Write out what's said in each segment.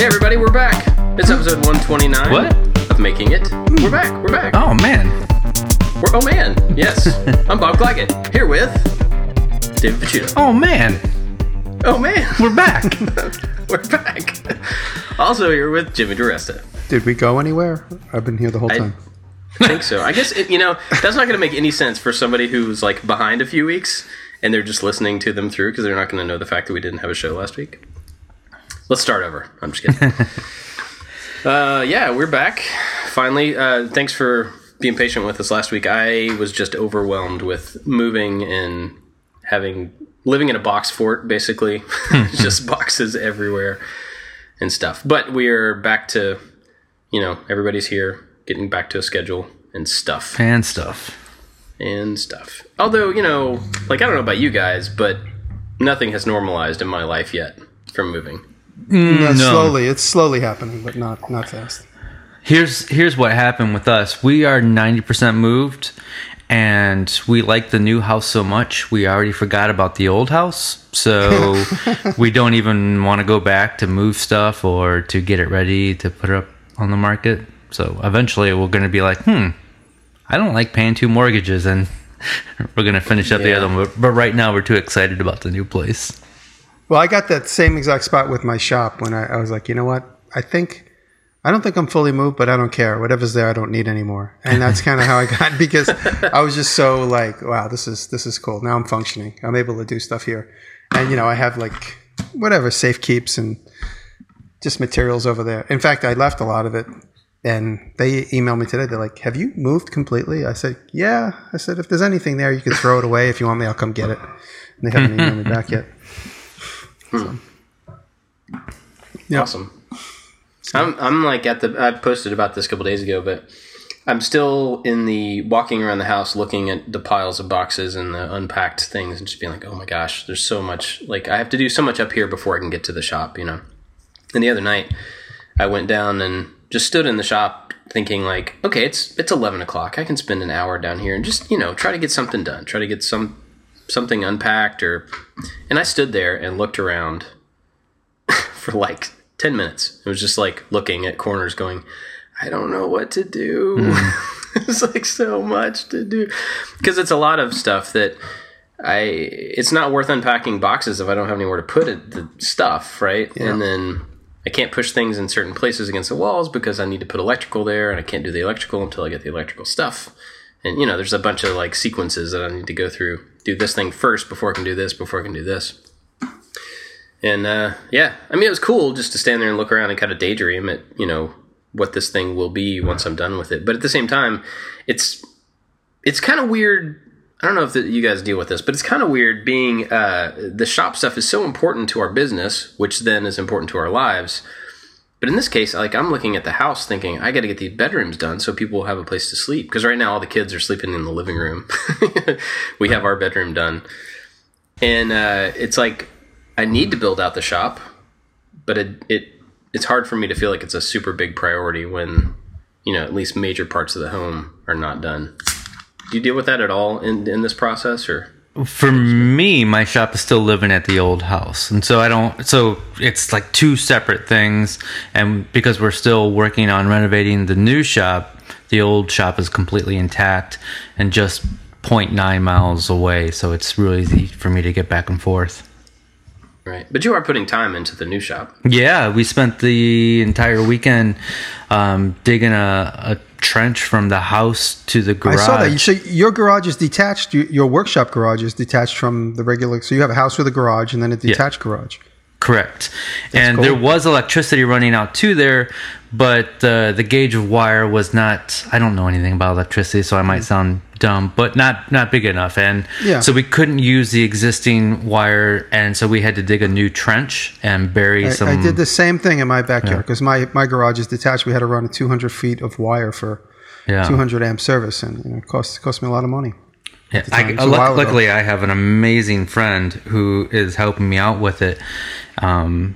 Hey everybody, we're back. It's episode 129 What? of Making It. We're back, we're back. Oh man. We're, oh man, yes. I'm Bob Clagett, here with David Picciuto. Oh man. Oh man, We're back. we're back. Also here with Jimmy DiResta. Did we go anywhere? I've been here the whole I- time. I think so. I guess, it, you know, that's not going to make any sense for somebody who's like behind a few weeks and they're just listening to them through because they're not going to know the fact that we didn't have a show last week. Let's start over. I'm just kidding. uh, yeah, we're back. Finally, uh, thanks for being patient with us last week. I was just overwhelmed with moving and having living in a box fort, basically, just boxes everywhere and stuff. But we're back to, you know, everybody's here, getting back to a schedule and stuff and stuff. and stuff. Although, you know, like I don't know about you guys, but nothing has normalized in my life yet from moving. No, no. Slowly, it's slowly happening, but not not fast. Here's here's what happened with us. We are 90% moved and we like the new house so much we already forgot about the old house. So we don't even want to go back to move stuff or to get it ready to put it up on the market. So eventually we're going to be like, "Hmm, I don't like paying two mortgages and we're going to finish up the other one." But, but right now we're too excited about the new place. Well, I got that same exact spot with my shop when I, I was like, you know what? I think I don't think I'm fully moved, but I don't care. Whatever's there, I don't need anymore. And that's kind of how I got because I was just so like, wow, this is this is cool. Now I'm functioning. I'm able to do stuff here, and you know, I have like whatever safe keeps and just materials over there. In fact, I left a lot of it. And they emailed me today. They're like, "Have you moved completely?" I said, "Yeah." I said, "If there's anything there, you can throw it away. If you want me, I'll come get it." And they haven't emailed me back yet. Hmm. Yeah. Awesome. I'm I'm like at the I posted about this a couple days ago, but I'm still in the walking around the house looking at the piles of boxes and the unpacked things and just being like, oh my gosh, there's so much. Like I have to do so much up here before I can get to the shop, you know. And the other night, I went down and just stood in the shop thinking like, okay, it's it's eleven o'clock. I can spend an hour down here and just you know try to get something done, try to get some something unpacked or. And I stood there and looked around for like 10 minutes. It was just like looking at corners going, I don't know what to do. Hmm. it's like so much to do. Because it's a lot of stuff that I it's not worth unpacking boxes if I don't have anywhere to put it the stuff, right? And then I can't push things in certain places against the walls because I need to put electrical there and I can't do the electrical until I get the electrical stuff. And you know, there's a bunch of like sequences that I need to go through. Do this thing first before I can do this, before I can do this. And uh, yeah, I mean, it was cool just to stand there and look around and kind of daydream at you know what this thing will be once I'm done with it. But at the same time, it's it's kind of weird. I don't know if the, you guys deal with this, but it's kind of weird being uh, the shop stuff is so important to our business, which then is important to our lives. But in this case, like I'm looking at the house, thinking I got to get these bedrooms done so people will have a place to sleep. Because right now all the kids are sleeping in the living room. we have our bedroom done, and uh, it's like I need to build out the shop, but it, it it's hard for me to feel like it's a super big priority when you know at least major parts of the home are not done. Do you deal with that at all in in this process, or For me, my shop is still living at the old house, and so I don't. So it's like two separate things, and because we're still working on renovating the new shop, the old shop is completely intact and just 0.9 miles away. So it's really easy for me to get back and forth. Right? But you are putting time into the new shop. Yeah, we spent the entire weekend um, digging a, a trench from the house to the garage. I saw that. You so your garage is detached. Your workshop garage is detached from the regular. So you have a house with a garage and then a detached garage. Correct. and cool. there was electricity running out to there, but uh, the gauge of wire was not. I don't know anything about electricity, so I might sound dumb, but not not big enough. And Yeah. so we couldn't use the existing wire, and so we had to dig a new trench and bury I, some. I did the same thing in my backyard because my, my garage is detached. We had to run 200 feet of wire for yeah. 200 amp service, and you know, it cost cost me a lot of money. Yeah, I, time. It was a luck- while ago. luckily, I have an amazing friend who is helping me out with it. Um,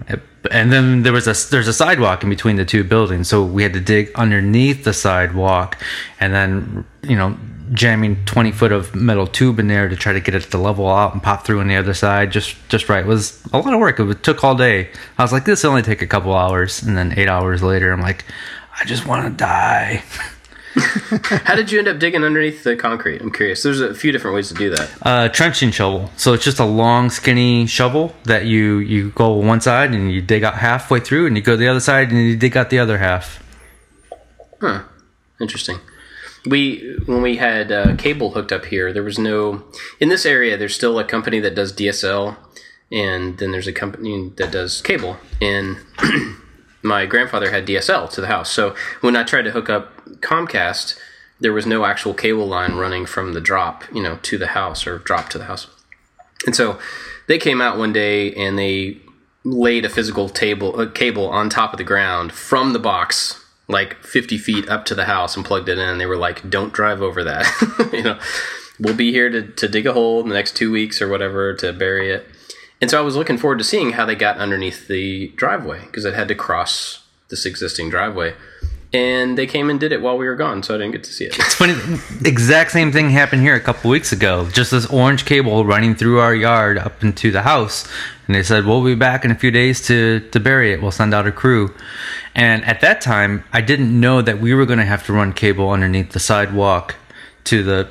and then there was a there's a sidewalk in between the two buildings, so we had to dig underneath the sidewalk, and then you know jamming 20 foot of metal tube in there to try to get it to level out and pop through on the other side just just right it was a lot of work it took all day i was like this will only take a couple hours and then eight hours later i'm like i just want to die How did you end up digging underneath the concrete? I'm curious. There's a few different ways to do that. uh, trenching shovel so it's just a long skinny shovel that you you go one side and you dig out halfway through and you go the other side and you dig out the other half Huh. Interesting. We when we had uh, cable hooked up here, there was no in this area. There's still a company that does DSL, and then there's a company that does cable. And my grandfather had DSL to the house, so when I tried to hook up Comcast, there was no actual cable line running from the drop, you know, to the house or drop to the house. And so they came out one day and they laid a physical table a cable on top of the ground from the box like 50 feet up to the house and plugged it in and they were like don't drive over that. You know? We'll be here to, to dig a hole in the next two weeks or whatever to bury it. And so i was looking forward to seeing how they got underneath the driveway because it had to cross this existing driveway and they came and did it while we were gone so i didn't get to see it It's funny. Exact same thing happened here a couple weeks ago. Just this orange cable running through our yard up into the house, and they said we'll be back in a few days to to bury it. We'll send out a crew. And at that time, I didn't know that we were going to have to run cable underneath the sidewalk to the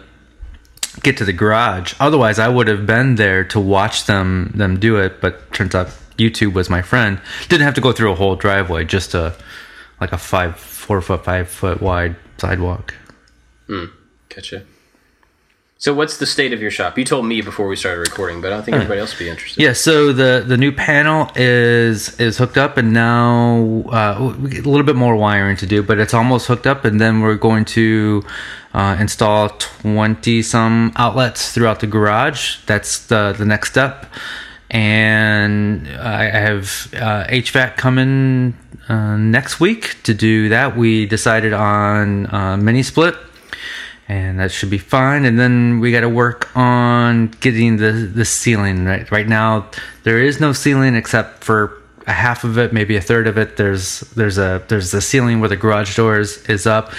get to the garage. Otherwise, I would have been there to watch them them do it. But turns out YouTube was my friend. Didn't have to go through a whole driveway, just a like a five four foot five foot wide sidewalk. gotcha. So what's the state of your shop? You told me before we started recording but i don't think anybody else would be interested. Yeah, so the the new panel is is hooked up, and now uh, a little bit more wiring to do, but it's almost hooked up, and then we're going to uh, install twenty some outlets throughout the garage. That's the the next step, and I have uh, HVAC coming uh, next week to do that. We decided on uh, mini split and that should be fine. And then we got to work on getting the the ceiling right. Right now, there is no ceiling except for a half of it, maybe a third of it. There's there's a there's a ceiling where the garage doors is up,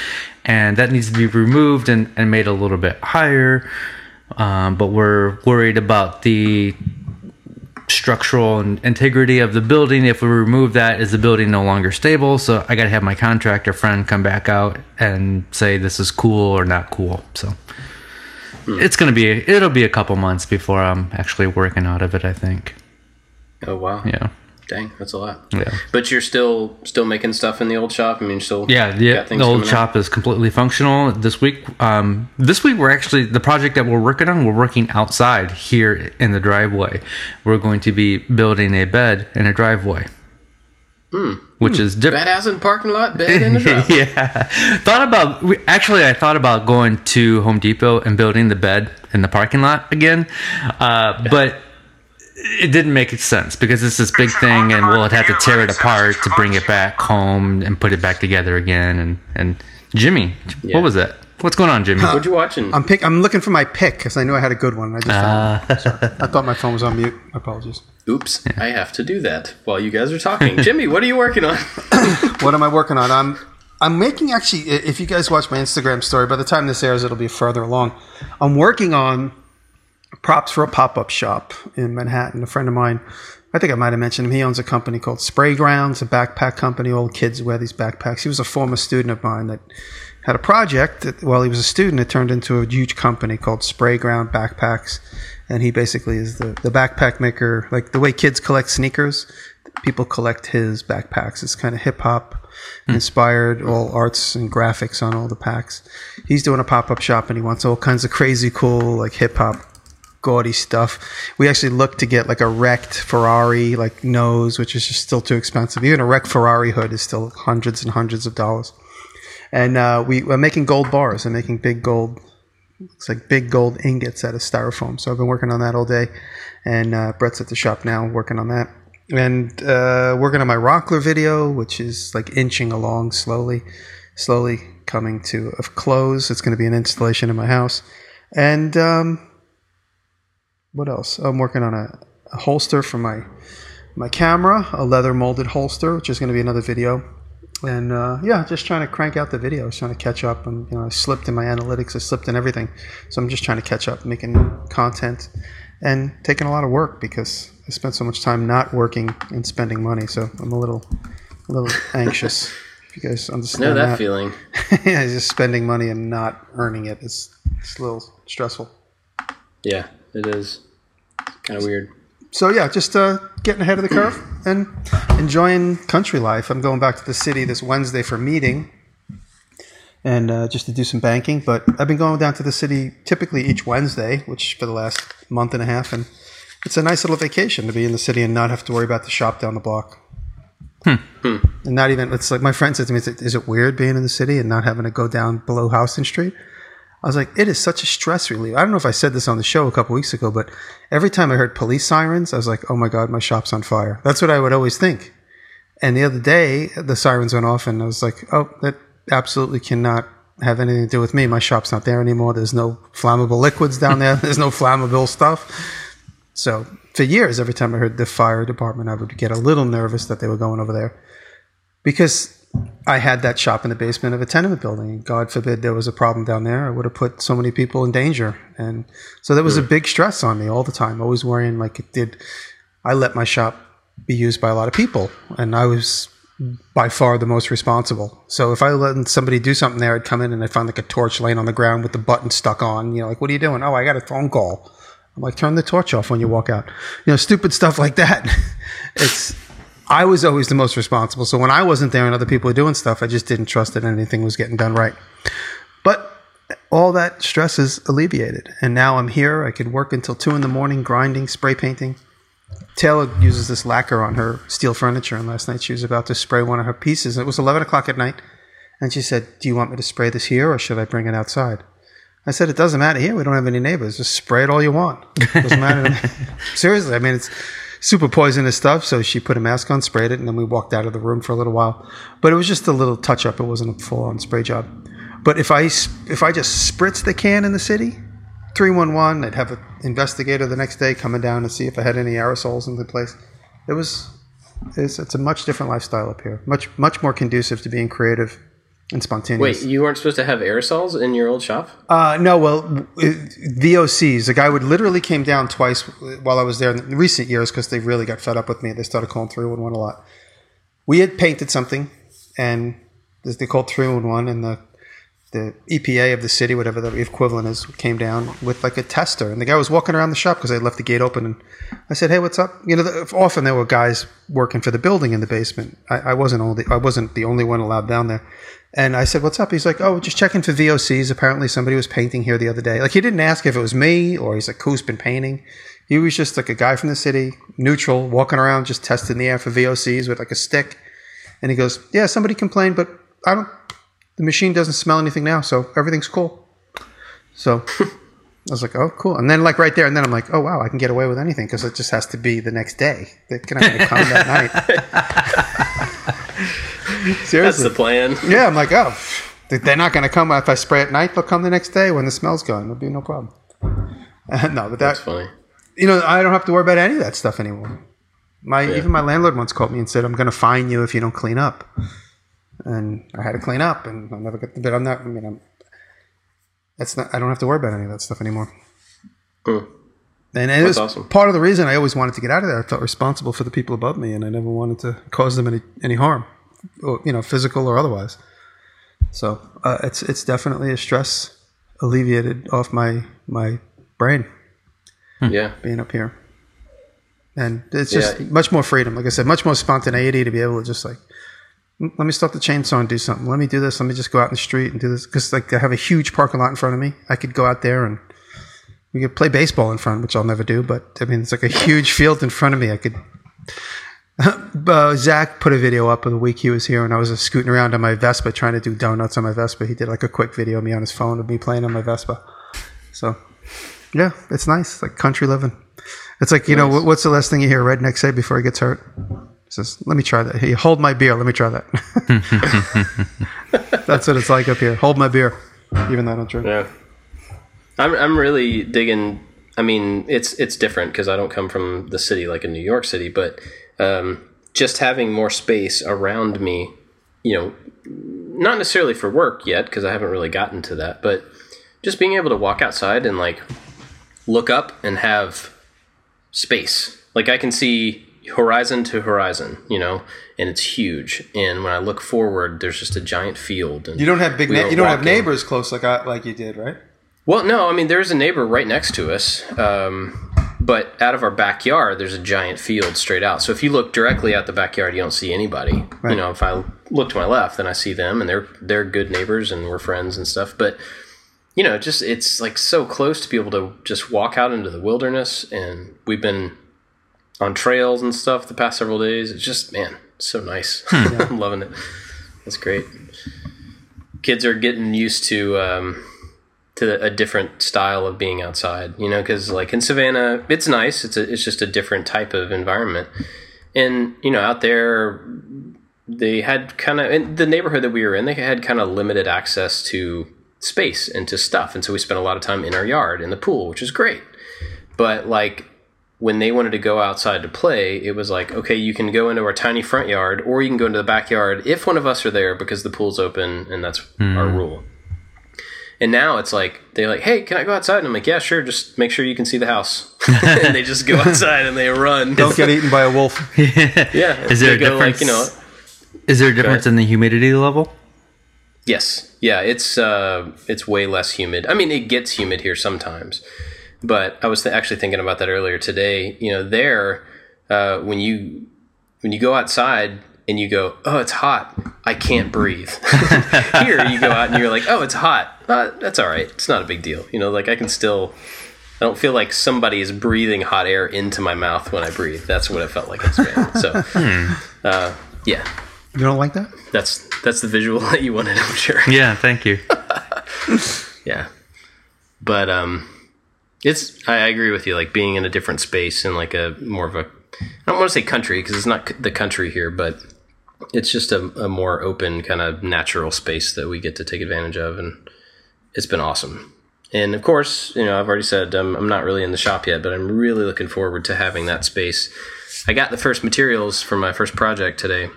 and that needs to be removed and, and made a little bit higher. Um, but we're worried about the structural and integrity of the building. If we remove that, is the building no longer stable? So I got to have my contractor friend come back out and say this is cool or not cool. So hmm. it's gonna be it'll be a couple months before I'm actually working out of it. I think. oh wow Yeah. Dang that's a lot Yeah. But you're still still making stuff in the old shop. I mean, still Yeah, yeah. The old coming out? shop is completely functional this week. Um, this week we're actually the project that we're working on. We're working outside here in the driveway. We're going to be building a bed in a driveway, which is different. Badass in parking lot, bed in the driveway. yeah. Thought about we, actually, I thought about going to Home Depot and building the bed in the parking lot again, uh, but it didn't make sense because it's this big thing, and we'll have to tear it apart to bring it back home and put it back together again. And and Jimmy, Yeah. what was that? What's going on, Jimmy? What you watching? I'm pick. I'm looking for my pick because I knew I had a good one. I just Uh. Sorry. I thought my phone was on mute. Apologies. Oops, I have to do that while you guys are talking. Jimmy, what are you working on? What am I working on? I'm I'm making actually. If you guys watch my Instagram story, by the time this airs, it'll be further along. I'm working on props for a pop up shop in Manhattan. A friend of mine, I think I might have mentioned him. He owns a company called Spraygrounds, a backpack company. All kids wear these backpacks. He was a former student of mine that had a project that while he was a student, it turned into a huge company called Sprayground Backpacks. And he basically is the, the backpack maker, like the way kids collect sneakers, people collect his backpacks. It's kind of hip hop hmm. inspired, all arts and graphics on all the packs. He's doing a pop up shop and he wants all kinds of crazy, cool, like hip hop gaudy stuff. We actually looked to get like a wrecked Ferrari like nose, which is just still too expensive. Even a wrecked Ferrari hood is still hundreds and hundreds of dollars. And uh, we, we're making gold bars. I'm making big gold, looks like big gold ingots out of styrofoam. So I've been working on that all day. And uh, Brett's at the shop now working on that. And uh, working on my Rockler video, which is like inching along slowly, slowly coming to a close. It's going to be an installation in my house. And um, what else? I'm working on a, a holster for my my camera, a leather molded holster, which is going to be another video. and uh, yeah, just trying to crank out the videos, trying to catch up. And you know, I slipped in my analytics, I slipped in everything, so I'm just trying to catch up, making content, and taking a lot of work because I spent so much time not working and spending money. So I'm a little, a little anxious. If you guys know understand that that, feeling. yeah, just spending money and not earning it is it's a little stressful. Yeah, it is. Kind of weird. so yeah, just uh, getting ahead of the curve and enjoying country life. I'm going back to the city this Wednesday for a meeting and uh, just to do some banking. But I've been going down to the city typically each Wednesday, which for the last month and a half, and it's a nice little vacation to be in the city and not have to worry about the shop down the block. And not even it's like my friend said to me, "Is it- "Is it weird being in the city and not having to go down below Houston Street?" I was like, it is such a stress relief. I don't know if I said this on the show a couple weeks ago, but every time I heard police sirens, I was like, oh my God, my shop's on fire. That's what I would always think. And the other day, the sirens went off, and I was like, oh, that absolutely cannot have anything to do with me. My shop's not there anymore. There's no flammable liquids down there, there's no flammable stuff. So for years, every time I heard the fire department, I would get a little nervous that they were going over there because I had that shop in the basement of a tenement building. God forbid there was a problem down there. I would have put so many people in danger. And so there was a big stress on me all the time, always worrying like it did. I let my shop be used by a lot of people, and I was by far the most responsible. So if I let somebody do something there, I'd come in and I'd find like a torch laying on the ground with the button stuck on. You know, like, what are you doing? Oh, I got a phone call. I'm like, turn the torch off when you walk out. You know, stupid stuff like that. it's, I was always the most responsible. So when I wasn't there and other people were doing stuff, I just didn't trust that anything was getting done right. But all that stress is alleviated. And now I'm here. I could work until two in the morning, grinding, spray painting. Taylor uses this lacquer on her steel furniture. And last night she was about to spray one of her pieces. It was 11 o'clock at night. And she said, Do you want me to spray this here or should I bring it outside? I said, It doesn't matter here. We don't have any neighbors. Just spray it all you want. doesn't matter. Seriously. I mean, it's super poisonous stuff. So she put a mask on, sprayed it, and then we walked out of the room for a little while. But it was just a little touch up. It wasn't a full on spray job. But if I if I just spritz the can in the city, three one one, I'd have an investigator the next day coming down and see if I had any aerosols in the place. It was it's, it's a much different lifestyle up here. Much much more conducive to being creative and spontaneous. Wait, you weren't supposed to have aerosols in your old shop? Uh, no, well, VOCs. The guy would literally came down twice while I was there in recent years because they really got fed up with me. They started calling 311 a lot. We had painted something, and they called 311, and the the EPA of the city, whatever the equivalent is, came down with like a tester, and the guy was walking around the shop because I left the gate open, and I said, "Hey, what's up?" You know, the, often there were guys working for the building in the basement. I, I wasn't only I wasn't the only one allowed down there, and I said, "What's up?" He's like, "Oh, just checking for VOCs. Apparently, somebody was painting here the other day." Like he didn't ask if it was me or he's like, "Who's been painting?" He was just like a guy from the city, neutral, walking around just testing the air for VOCs with like a stick, and he goes, "Yeah, somebody complained, but I don't." The machine doesn't smell anything now, so everything's cool. So I was like, oh, cool. And then, like, right there, and then I'm like, oh, wow, I can get away with anything because it just has to be the next day. Going to come that night. That's Seriously. the plan. yeah, I'm like, oh, they're not going to come if I spray at night. They'll come the next day when the smell's gone. There'll be no problem. Uh, no, but that, That's funny. you know, I don't have to worry about any of that stuff anymore. My even my landlord once called me and said, "I'm going to fine you if you don't clean up." And I had to clean up, and I'll never got. But I'm not. I mean, I'm. That's not. I don't have to worry about any of that stuff anymore. Hmm. And it was awesome. part of the reason I always wanted to get out of there. I felt responsible for the people above me, and I never wanted to cause them any any harm, or, you know, physical or otherwise. So uh, it's it's definitely a stress alleviated off my my brain Yeah. being up here. And it's just Yeah. much more freedom. Like I said, much more spontaneity to be able to just like, "Mm, let me start the chainsaw and do something. Let me do this. Let me just go out in the street and do this. Because like I have a huge parking lot in front of me. I could go out there and we could play baseball in front, which I'll never do. But I mean, it's like a huge field in front of me. I could. Uh, Zach put a video up of the week he was here, and I was uh, scooting around on my Vespa trying to do donuts on my Vespa. He did like a quick video of me on his phone of me playing on my Vespa. So, yeah, it's nice, like country living. It's like you know what's the last thing you hear redneck say before he gets hurt? Says, "Let me try that." Hey, hold my beer. Let me try that. That's what it's like up here. Hold my beer, even though I don't drink. Yeah. I'm I'm really digging. I mean, it's it's different because I don't come from the city like in New York City, but um, just having more space around me you know, not necessarily for work yet because I haven't really gotten to that, but just being able to walk outside and like look up and have space. Like I can see horizon to horizon, you know, and it's huge. And when I look forward, there's just a giant field. And You don't have big. we Na- you don't have neighbors close like I, like you did, right? Well, no, I mean there's a neighbor right next to us, um, but out of our backyard there's a giant field straight out. So if you look directly out the backyard, you don't see anybody. Right. You know, if I look to my left, then I see them, and they're they're good neighbors and we're friends and stuff. But you know, just it's like so close to be able to just walk out into the wilderness, and we've been on trails and stuff the past several days. It's just man, so nice. I'm loving it. It's great. Kids are getting used to. Um, to a different style of being outside, you know, because like in Savannah, it's nice. It's a, it's just a different type of environment, and you know, out there, they had kind of in the neighborhood that we were in, they had kind of limited access to space and to stuff, and so we spent a lot of time in our yard in the pool, which is great. But like when they wanted to go outside to play, it was like, okay, you can go into our tiny front yard, or you can go into the backyard if one of us are there because the pool's open, and that's our rule. And now it's like they're like, "Hey, can I go outside?" And I'm like, "Yeah, sure. Just make sure you can see the house." and they just go outside and they run. Don't get eaten by a wolf. yeah. Is there a go difference? like you know? Is there a difference in the humidity level? Yes. Yeah. It's uh, it's way less humid. I mean, it gets humid here sometimes, but I was th- actually thinking about that earlier today. You know, there uh, when you when you go outside and you go, "Oh, it's hot. I can't breathe." here, you go out and you're like, "Oh, it's hot. Uh, that's all right. It's not a big deal." You know, like I can still. I don't feel like somebody is breathing hot air into my mouth when I breathe. That's what it felt like in Spain. So, uh, yeah, You don't like that? that's that's the visual that you wanted, I'm sure. Yeah, thank you. Yeah. But um it's I agree with you like being in a different space and like a more of a I don't want to say country because it's not the country here, but it's just a, a more open kind of natural space that we get to take advantage of and it's been awesome. And of course, you know, I've already said um, I'm not really in the shop yet, but I'm really looking forward to having that space. I got the first materials for my first project today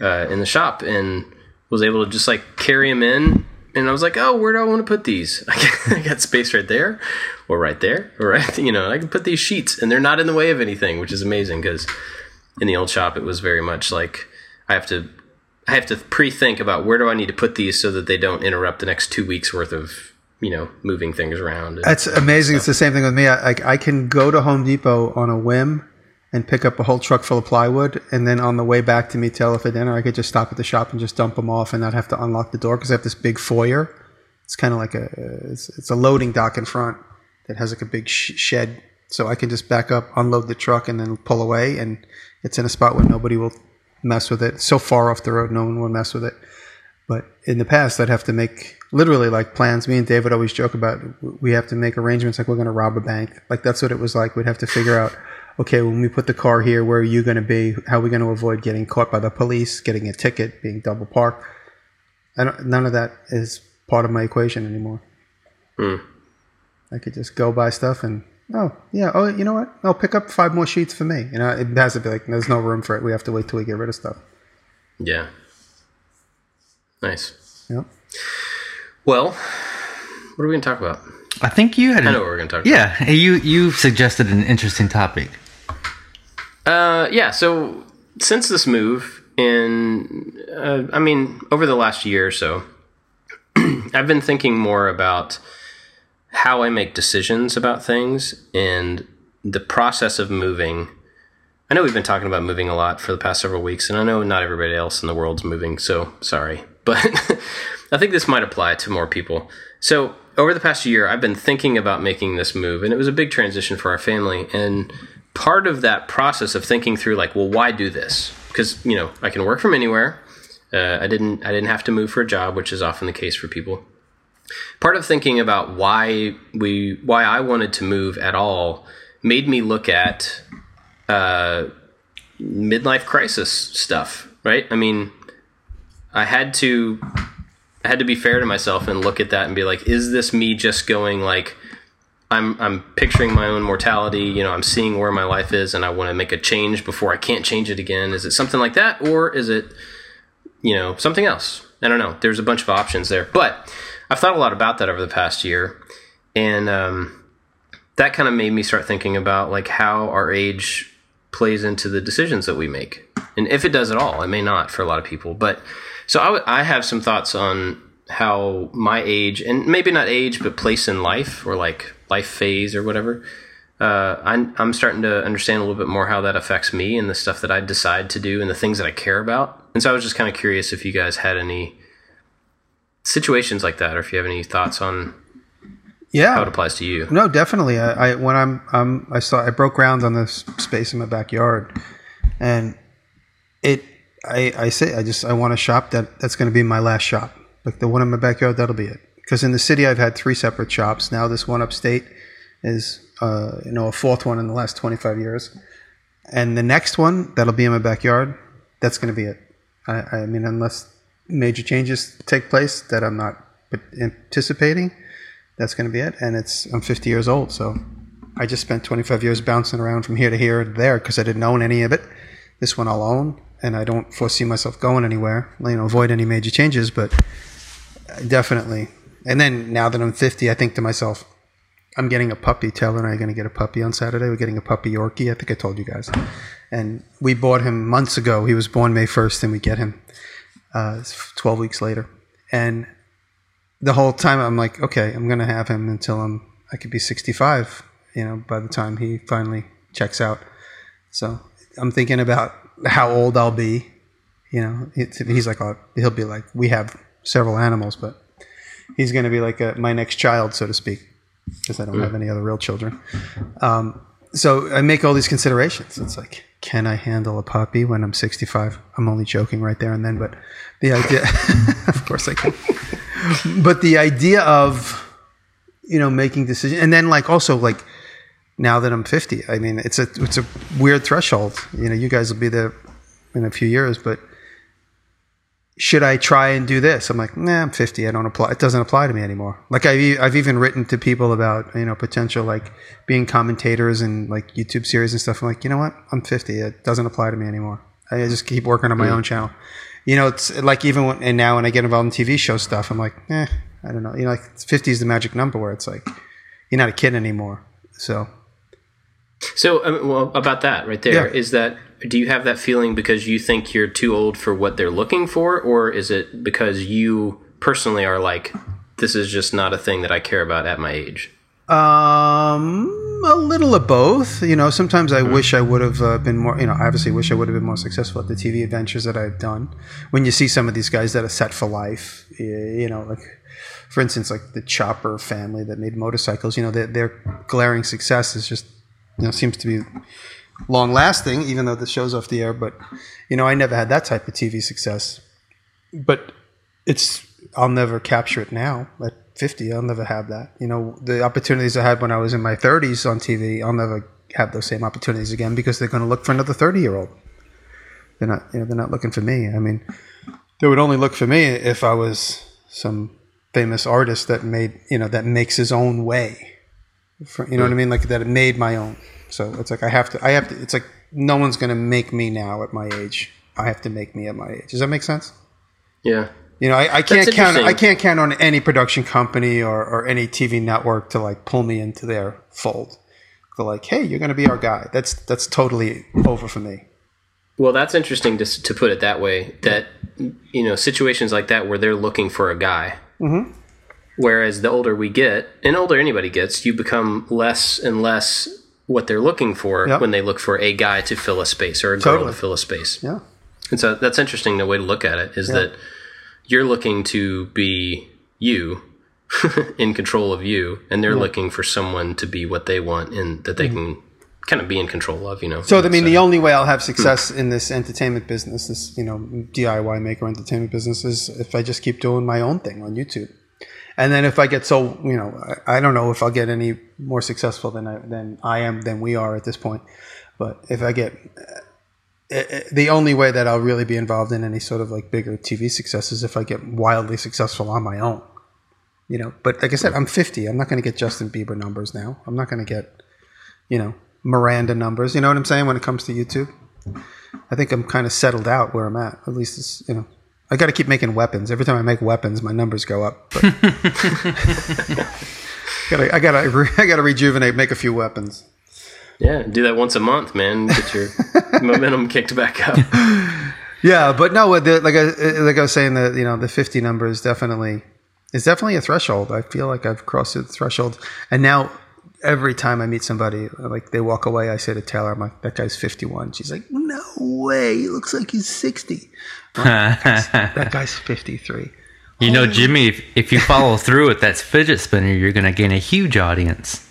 uh, in the shop and was able to just like carry them in. And I was like, oh, where do I want to put these? I got space right there, or right there, or right, you know, I can put these sheets, and they're not in the way of anything, which is amazing because in the old shop it was very much like I have to, I have to pre-think about where do I need to put these so that they don't interrupt the next two weeks worth of you know moving things around. That's amazing. It's the same thing with me. I, I can go to Home Depot on a whim and pick up a whole truck full of plywood, and then on the way back to meet Taylor for dinner, I could just stop at the shop and just dump them off, and not have to unlock the door because I have this big foyer. It's kind of like a it's, it's a loading dock in front that has like a big sh- shed, so I can just back up, unload the truck, and then pull away, and it's in a spot where nobody will mess with it. So far off the road, no one will mess with it. But in the past, I'd have to make literally like plans. Me and David always joke about we have to make arrangements like we're going to rob a bank. Like that's what it was like. We'd have to figure out, okay, when we put the car here, where are you going to be? How are we going to avoid getting caught by the police, getting a ticket, being double parked? None of that is part of my equation anymore. Hmm. I could just go buy stuff and oh yeah oh you know what I'll pick up five more sheets for me. You know it has to be like there's no room for it. We have to wait till we get rid of stuff. yeah. Nice. Yep. Well, what are we going to talk about? I think you had. I An, know what we're going to talk yeah, you you suggested an interesting topic. Uh, yeah. So since this move, in uh, I mean, over the last year or so, I've been thinking more about how I make decisions about things and the process of moving. I know we've been talking about moving a lot for the past several weeks, and I know not everybody else in the world's moving, so sorry. But I think this might apply to more people. So, over the past year, I've been thinking about making this move, and it was a big transition for our family. And part of that process of thinking through, like, well, why do this? Because you know, I can work from anywhere. Uh, I didn't. I didn't have to move for a job, which is often the case for people part of thinking about why we why I wanted to move at all made me look at uh, midlife crisis stuff. Right? I mean, I had to I had to be fair to myself and look at that and be like, is this me just going like I'm I'm picturing my own mortality, you know, I'm seeing where my life is and I want to make a change before I can't change it again. Is it something like that or is it you know, something else. I don't know. There's a bunch of options there, but I've thought a lot about that over the past year, and um, that kind of made me start thinking about like how our age plays into the decisions that we make, and if it does at all. It may not for a lot of people, but so I, w- I have some thoughts on how my age and maybe not age, but place in life or like life phase or whatever. Uh, I'm, I'm starting to understand a little bit more how that affects me and the stuff that I decide to do and the things that I care about. And so I was just kind of curious if you guys had any situations like that, or if you have any thoughts on Yeah. how it applies to you. No, definitely. I, I when I'm um I saw I broke ground on this space in my backyard, and it I I say I just I want a shop that that's going to be my last shop. Like the one in my backyard, that'll be it. Because in the city, I've had three separate shops. Now this one upstate is uh you know a fourth one in the last 25 years, and the next one that'll be in my backyard. That's going to be it. I, I mean, unless major changes take place that I'm not anticipating that's going to be it. And it's I'm 50 years old, so I just spent 25 years bouncing around from here to here and there because I didn't own any of it. This one I'll own, and I don't foresee myself going anywhere. You know, avoid any major changes, but definitely. And then now that I'm 50, I think to myself, I'm getting a puppy. Taylor and I are going to get a puppy on Saturday. We're getting a puppy Yorkie. I think I told you guys. And we bought him months ago. He was born May 1st, and we get him uh, 12 weeks later. And the whole time I'm like, okay, I'm gonna have him until I'm I could be 65. You know, by the time he finally checks out. So I'm thinking about how old I'll be. You know, he's like, oh, he'll be like, we have several animals, but he's gonna be like a, my next child, so to speak, because I don't have any other real children. Um, so I make all these considerations. It's like, can I handle a puppy when I'm 65? I'm only joking right there and then, but the idea, of course I can but the idea of you know making decisions and then like also like now that i'm 50 i mean it's a it's a weird threshold you know you guys will be there in a few years but should i try and do this? I'm like nah i'm 50 i don't apply. It doesn't apply to me anymore. Like i've, I've even written to people about you know potential like being commentators and like youtube series and stuff. I'm like you know what? I'm 50 it doesn't apply to me anymore. I just keep working on my own channel. You know, it's like even when, and now when I get involved in TV show stuff, I'm like, eh, I don't know. You know, like 50 is the magic number where it's like, you're not a kid anymore. So, So, mean, well, about that right there is Yeah. that do you have that feeling because you think you're too old for what they're looking for, or is it because you personally are like, this is just not a thing that I care about at my age? um, a little of both. You know, sometimes I wish I would have uh, been more, you know, I obviously wish I would have been more successful at the TV adventures that I've done. When you see some of these guys that are set for life, you know, like, for instance, like the Chopper family that made motorcycles, you know, their, their glaring success is just, you know, seems to be long lasting, even though the show's off the air. But, you know, I never had that type of TV success. But it's, I'll never capture it now at 50. I'll never have that. You know, the opportunities I had when I was in my 30s on TV, I'll never have those same opportunities again because they're going to look for another 30 year old. They're not, you know, they're not looking for me. I mean, they would only look for me if I was some famous artist that made, you know, that makes his own way. For, you know what I mean? Like that it made my own. So it's like I have to. I have to. It's like no one's going to make me now at my age. I have to make me at my age. Does that make sense? Yeah. You know, I, I can't count. I can't count on any production company or, or any TV network to like pull me into their fold. They're like, "Hey, you're going to be our guy." That's that's totally over for me. Well, that's interesting to, to put it that way. That you know, situations like that where they're looking for a guy. Mm-hmm. Whereas the older we get, and older anybody gets, you become less and less what they're looking for Yep. when they look for a guy to fill a space or a girl to fill a space. Yeah. And so that's interesting. The way to look at it is that you're looking to be you, in control of you, and they're looking for someone to be what they want and that they can kind of be in control of. You know. Mm-hmm. So I mean, the only way I'll have success in this entertainment business, this you know DIY maker entertainment business, is if I just keep doing my own thing on YouTube. And then if I get so you know, I, don't know if I'll get any more successful than I, than I am than we are at this point. But if I get uh, uh, the only way that I'll really be involved in any sort of like bigger TV success is if I get wildly successful on my own. You know, but like I said, I'm 50. I'm not going to get Justin Bieber numbers now. I'm not going to get, you know, Miranda numbers. You know what I'm saying when it comes to YouTube? I think I'm kind of settled out where I'm at. At least it's, you know, I got to keep making weapons. Every time I make weapons, my numbers go up. But gotta, I gotta, re- I gotta rejuvenate, make a few weapons. Yeah, do that once a month, man. Get your momentum kicked back up. Yeah, but no, the, like I like I was saying, the you know the fifty number is definitely is definitely a threshold. I feel like I've crossed the threshold, and now every time I meet somebody, like they walk away, I say to Taylor, "I'm like that guy's 51. She's like, "No way! He looks like he's 60. that guy's fifty three. You know, Jimmy, if, if you follow through with that fidget spinner, you're going to gain a huge audience.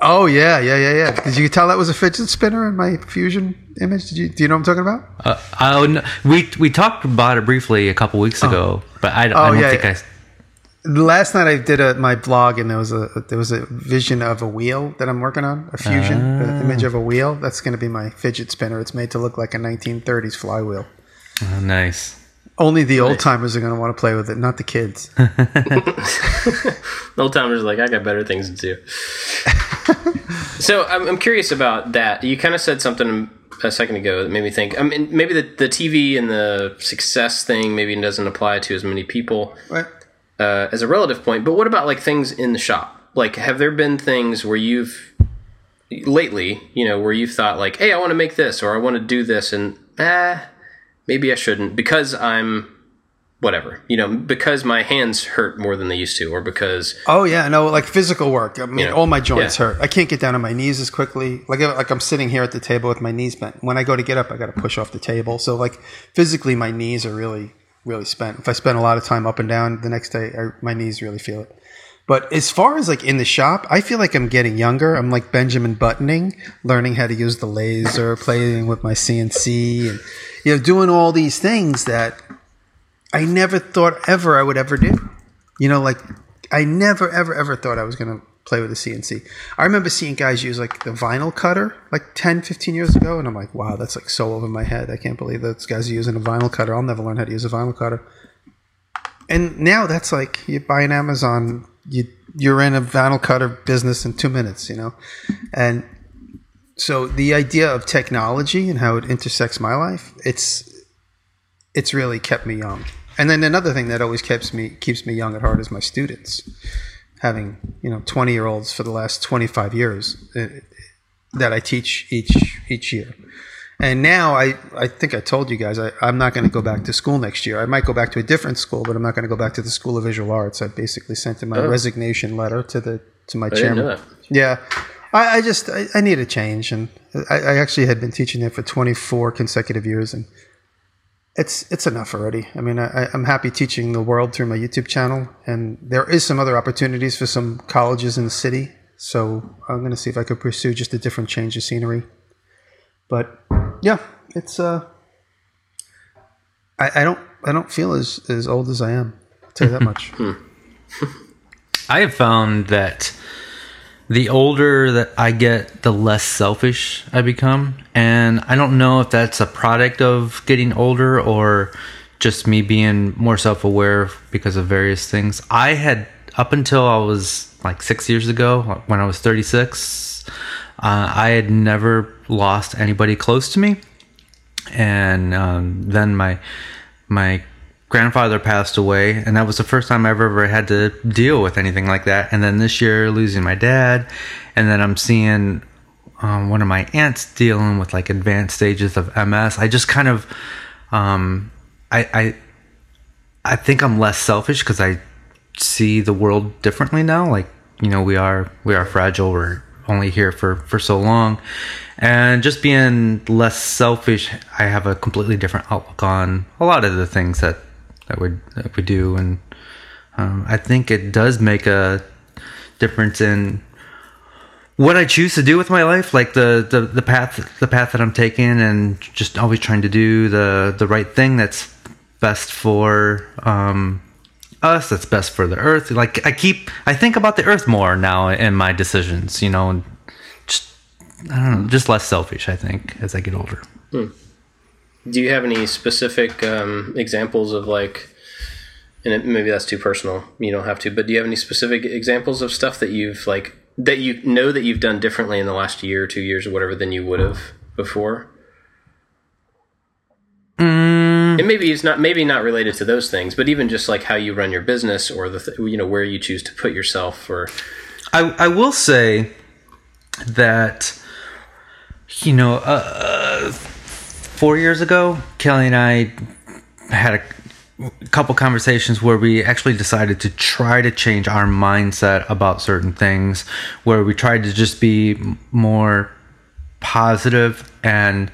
Oh yeah, yeah, yeah, yeah. Did you tell that was a fidget spinner in my fusion image? Did you? Do you know what I'm talking about? Uh, oh, no, we we talked about it briefly a couple weeks ago, but I, I don't yeah, think yeah. I. Last night I did a, my blog and there was a there was a vision of a wheel that I'm working on, a fusion Ah. the image of a wheel. That's going to be my fidget spinner. It's made to look like a 1930s flywheel. Oh, nice. Only the old timers are going to want to play with it, not the kids. The old timers are like, I got better things to do. so I'm, I'm curious about that. You kind of said something a second ago that made me think. I mean, maybe the, the TV and the success thing maybe doesn't apply to as many people Right? Uh, as a relative point. But what about like things in the shop? Like, have there been things where you've lately, you know, where you've thought like, "Hey, I want to make this," or "I want to do this," and ah, maybe I shouldn't because I'm whatever, you know, because my hands hurt more than they used to, or because Oh yeah, no, like physical work. I mean, Yeah. all my joints Yeah. hurt. I can't get down on my knees as quickly. Like like I'm sitting here at the table with my knees bent. When I go to get up, I got to push off the table. So like physically, my knees are really really spent. If I spend a lot of time up and down, the next day I, my knees really feel it. But as far as like in the shop, I feel like I'm getting younger. I'm like Benjamin Buttoning, learning how to use the laser, playing with my CNC, and you know, doing all these things that I never thought ever I would ever do. You know, like I never ever ever thought I was to play with a CNC. I remember seeing guys use like the vinyl cutter like 10, 15 years ago, and I'm like, wow, that's like so over my head. I can't believe those guys are using a vinyl cutter. I'll never learn how to use a vinyl cutter. And now that's like you buy an Amazon, you you're in a vinyl cutter business in two minutes, you know, and so the idea of technology and how it intersects my life, it's it's really kept me young. And then another thing that always keeps me keeps me young at heart is my students. Having you know twenty year olds for the last twenty five years uh, that I teach each each year. And now I, I think I told you guys I, I'm not going to go back to school next year. I might go back to a different school, but I'm not going to go back to the School of Visual Arts. I basically sent in my Oh. resignation letter to the to my I chairman. Yeah, I, I just I, I need a change, and I, I actually had been teaching there for 24 consecutive years, and it's it's enough already. I mean, I, I'm happy teaching the world through my YouTube channel, and there is some other opportunities for some colleges in the city. So I'm going to see if I could pursue just a different change of scenery. But yeah, it's uh, I, I don't I don't feel as as old as I am. I'll tell you that much. I have found that the older that I get, the less selfish I become. And I don't know if that's a product of getting older or just me being more self aware because of various things. I had, up until I was like six years ago, when I was 36, uh, I had never lost anybody close to me. And um, then my my grandfather passed away, and that was the first time I ever, ever had to deal with anything like that. And then this year, losing my dad, and then I'm seeing um, one of my aunts dealing with like advanced stages of MS. I just kind of, um, I, I, I think I'm less selfish because I see the world differently now. Like you know, we are we are fragile. We're only here for for so long, and just being less selfish, I have a completely different outlook on a lot of the things that that we that we do, and um, I think it does make a difference in what I choose to do with my life, like the, the, the path the path that I'm taking, and just always trying to do the the right thing that's best for um, us, that's best for the earth. Like I keep I think about the earth more now in my decisions, you know, and just I don't know, just less selfish. I think as I get older. Do you have any specific um, examples of like, and it, maybe that's too personal. You don't have to, but do you have any specific examples of stuff that you've like that you know that you've done differently in the last year, or two years, or whatever than you would have before? Mm, and maybe it's not maybe not related to those things, but even just like how you run your business or the th- you know where you choose to put yourself or I, I will say that you know uh, four years ago kelly and i had a, couple conversations where we actually decided to try to change our mindset about certain things where we tried to just be more positive and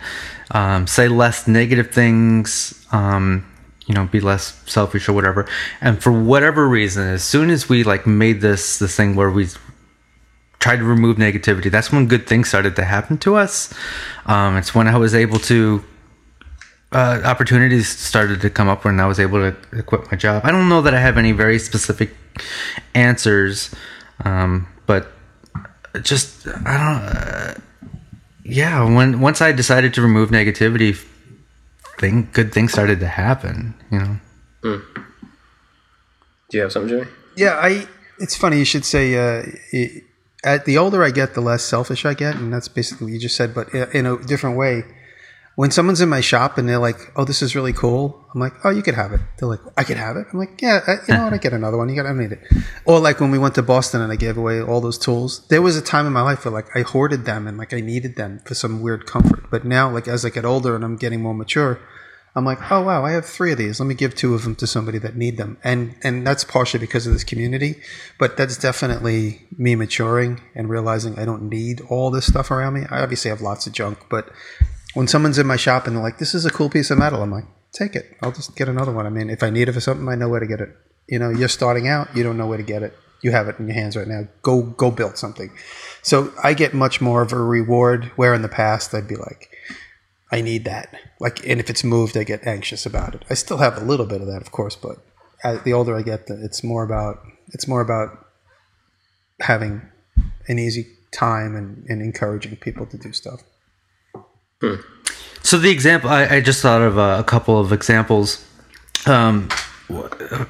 um, say less negative things um, you know be less selfish or whatever. And for whatever reason as soon as we like made this this thing where we tried to remove negativity that's when good things started to happen to us um, it's when i was able to uh, opportunities started to come up when i was able to quit my job i don't know that i have any very specific answers um, but just i don't uh, yeah when once i decided to remove negativity thing good things started to happen you know do you have something, Jimmy? Yeah, I. It's funny you should say. Uh, it, at the older I get, the less selfish I get, and that's basically what you just said, but in a different way. When someone's in my shop and they're like, "Oh, this is really cool," I'm like, "Oh, you could have it." They're like, "I could have it." I'm like, "Yeah, you know what? I get another one. You got, I need it." Or like when we went to Boston and I gave away all those tools. There was a time in my life where like I hoarded them and like I needed them for some weird comfort. But now, like as I get older and I'm getting more mature, I'm like, oh wow, I have three of these. Let me give two of them to somebody that need them, and and that's partially because of this community, but that's definitely me maturing and realizing I don't need all this stuff around me. I obviously have lots of junk, but when someone's in my shop and they're like, "This is a cool piece of metal," I'm like, "Take it. I'll just get another one." I mean, if I need it for something, I know where to get it. You know, you're starting out, you don't know where to get it. You have it in your hands right now. Go go build something. So I get much more of a reward. Where in the past I'd be like, I need that. Like, and if it's moved, I get anxious about it. I still have a little bit of that, of course, but as the older I get, the, it's more about it's more about having an easy time and, and encouraging people to do stuff. So the example I, I just thought of a, a couple of examples. Um,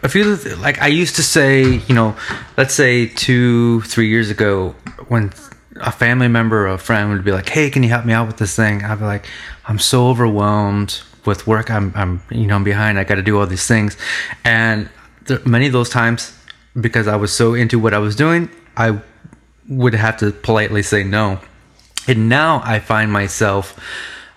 a few like I used to say, you know, let's say two, three years ago, when a family member or a friend would be like, "Hey, can you help me out with this thing?" I'd be like, "I'm so overwhelmed with work. I'm, I'm, you know, I'm behind. I got to do all these things," and there, many of those times, because I was so into what I was doing, I would have to politely say no. And now I find myself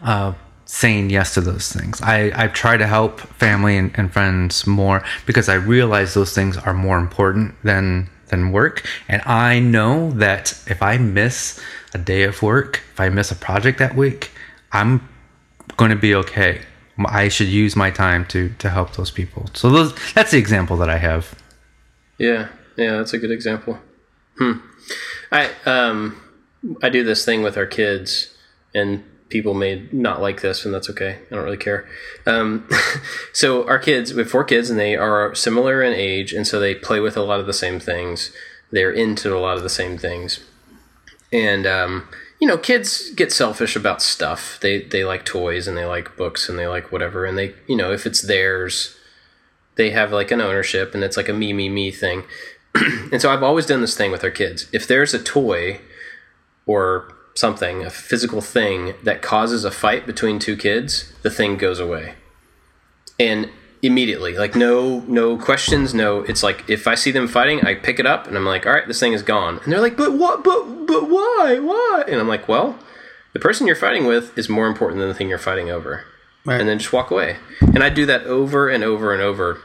uh, saying yes to those things. I, I try to help family and, and friends more because I realize those things are more important than than work. And I know that if I miss a day of work, if I miss a project that week, I'm going to be okay. I should use my time to to help those people. So those, that's the example that I have. Yeah, yeah, that's a good example. Hmm. I um I do this thing with our kids, and people may not like this, and that's okay. I don't really care. Um, so our kids, we have four kids, and they are similar in age, and so they play with a lot of the same things. They're into a lot of the same things, and um, you know, kids get selfish about stuff. They they like toys, and they like books, and they like whatever, and they you know if it's theirs, they have like an ownership, and it's like a me me me thing. and so I've always done this thing with our kids. If there's a toy or something, a physical thing that causes a fight between two kids, the thing goes away. And immediately, like no no questions, no it's like if I see them fighting, I pick it up and I'm like, "All right, this thing is gone." And they're like, "But what but but why? Why?" And I'm like, "Well, the person you're fighting with is more important than the thing you're fighting over." Right. And then just walk away. And I do that over and over and over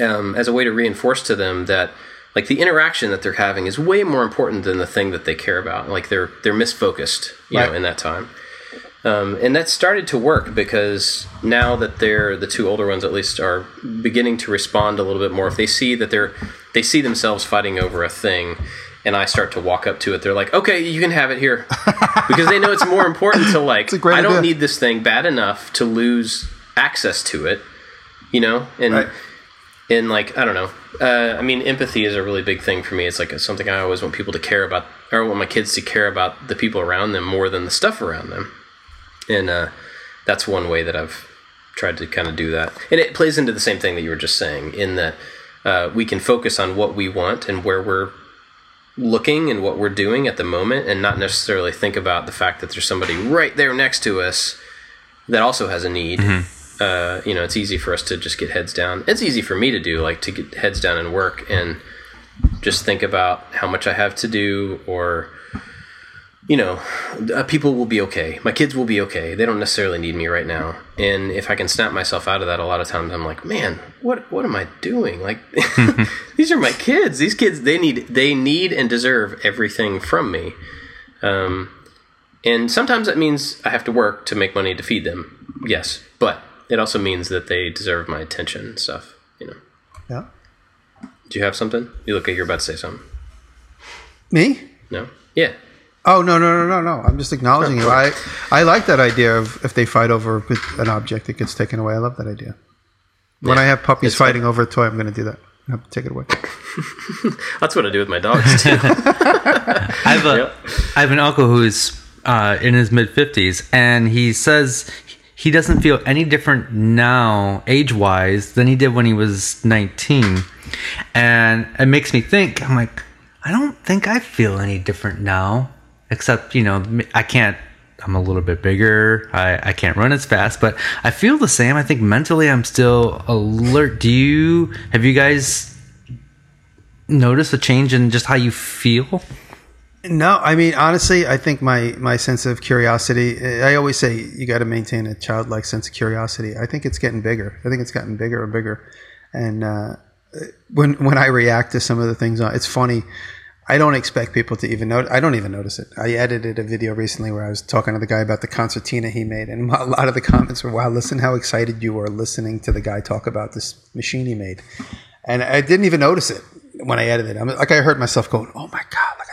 um, as a way to reinforce to them that like the interaction that they're having is way more important than the thing that they care about. Like they're they're misfocused, you know, in that time. Um, and that started to work because now that they're the two older ones at least are beginning to respond a little bit more. If they see that they're they see themselves fighting over a thing, and I start to walk up to it, they're like, "Okay, you can have it here," because they know it's more important to like. I don't idea. need this thing bad enough to lose access to it, you know, and Right. And like I don't know. Uh, I mean, empathy is a really big thing for me. It's like something I always want people to care about, or I want my kids to care about the people around them more than the stuff around them. And uh, that's one way that I've tried to kind of do that. And it plays into the same thing that you were just saying, in that uh, we can focus on what we want and where we're looking and what we're doing at the moment, and not necessarily think about the fact that there's somebody right there next to us that also has a need uh, you know, it's easy for us to just get heads down. It's easy for me to do, like to get heads down and work and just think about how much I have to do or you know, uh, people will be okay. My kids will be okay. They don't necessarily need me right now. And if I can snap myself out of that, a lot of times I'm like, man, what what am I doing? Like, these are my kids. These kids they need they need and deserve everything from me. Um, and sometimes that means I have to work to make money to feed them. Yes, but it also means that they deserve my attention and stuff. You know. Yeah. Do you have something? You look like you're about to say something. Me? No. Yeah. Oh no no no no no! I'm just acknowledging you. I I like that idea of if they fight over an object that gets taken away. I love that idea. When Yeah. I have puppies It's fighting over a toy, I'm going to do that. I have to take it away. That's what I do with my dogs too. I have a, Yep. I have an uncle who's uh, in his mid fifties, and he says he doesn't feel any different now, age wise, than he did when he was nineteen, and it makes me think. I'm like, I don't think I feel any different now, except you know, I can't. I'm a little bit bigger. I, I can't run as fast, but I feel the same. I think mentally I'm still alert. Do you have you guys noticed a change in just how you feel? No, I mean honestly, I think my my sense of curiosity. I always say you got to maintain a childlike sense of curiosity. I think it's getting bigger. I think it's gotten bigger and bigger. And uh, when when I react to some of the things, it's funny. I don't expect people to even notice. I don't even notice it. I edited a video recently where I was talking to the guy about the concertina he made, and a lot of the comments were, "Wow, listen how excited you were listening to the guy talk about this machine he made." And I didn't even notice it when I edited. it. I'm like, I heard myself going, "Oh my god, that!"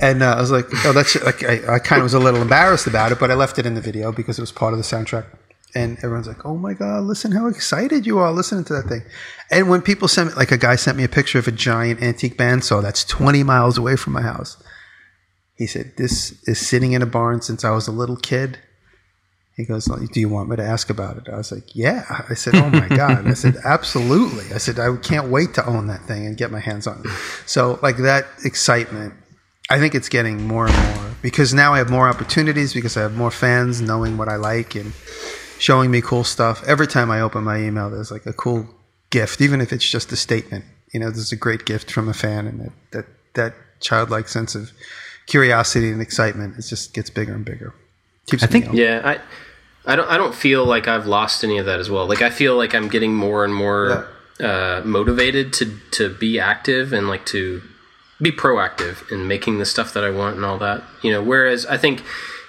And uh, I was like, "Oh, that's like." I, I kind of was a little embarrassed about it, but I left it in the video because it was part of the soundtrack. And everyone's like, "Oh my god, listen how excited you are listening to that thing!" And when people sent me, like a guy sent me a picture of a giant antique bandsaw that's 20 miles away from my house. He said, "This is sitting in a barn since I was a little kid." He goes, "Do you want me to ask about it?" I was like, "Yeah." I said, "Oh my god!" I said, "Absolutely." I said, "I can't wait to own that thing and get my hands on it." So, like that excitement, I think it's getting more and more because now I have more opportunities because I have more fans knowing what I like and showing me cool stuff. Every time I open my email, there's like a cool gift, even if it's just a statement. You know, there's a great gift from a fan, and that that, that childlike sense of curiosity and excitement it just gets bigger and bigger. Keeps I think- young. Yeah, I I don't I don't feel like I've lost any of that as well. Like I feel like I'm getting more and more uh, motivated to to be active and like to be proactive in making the stuff that I want and all that. You know, whereas I think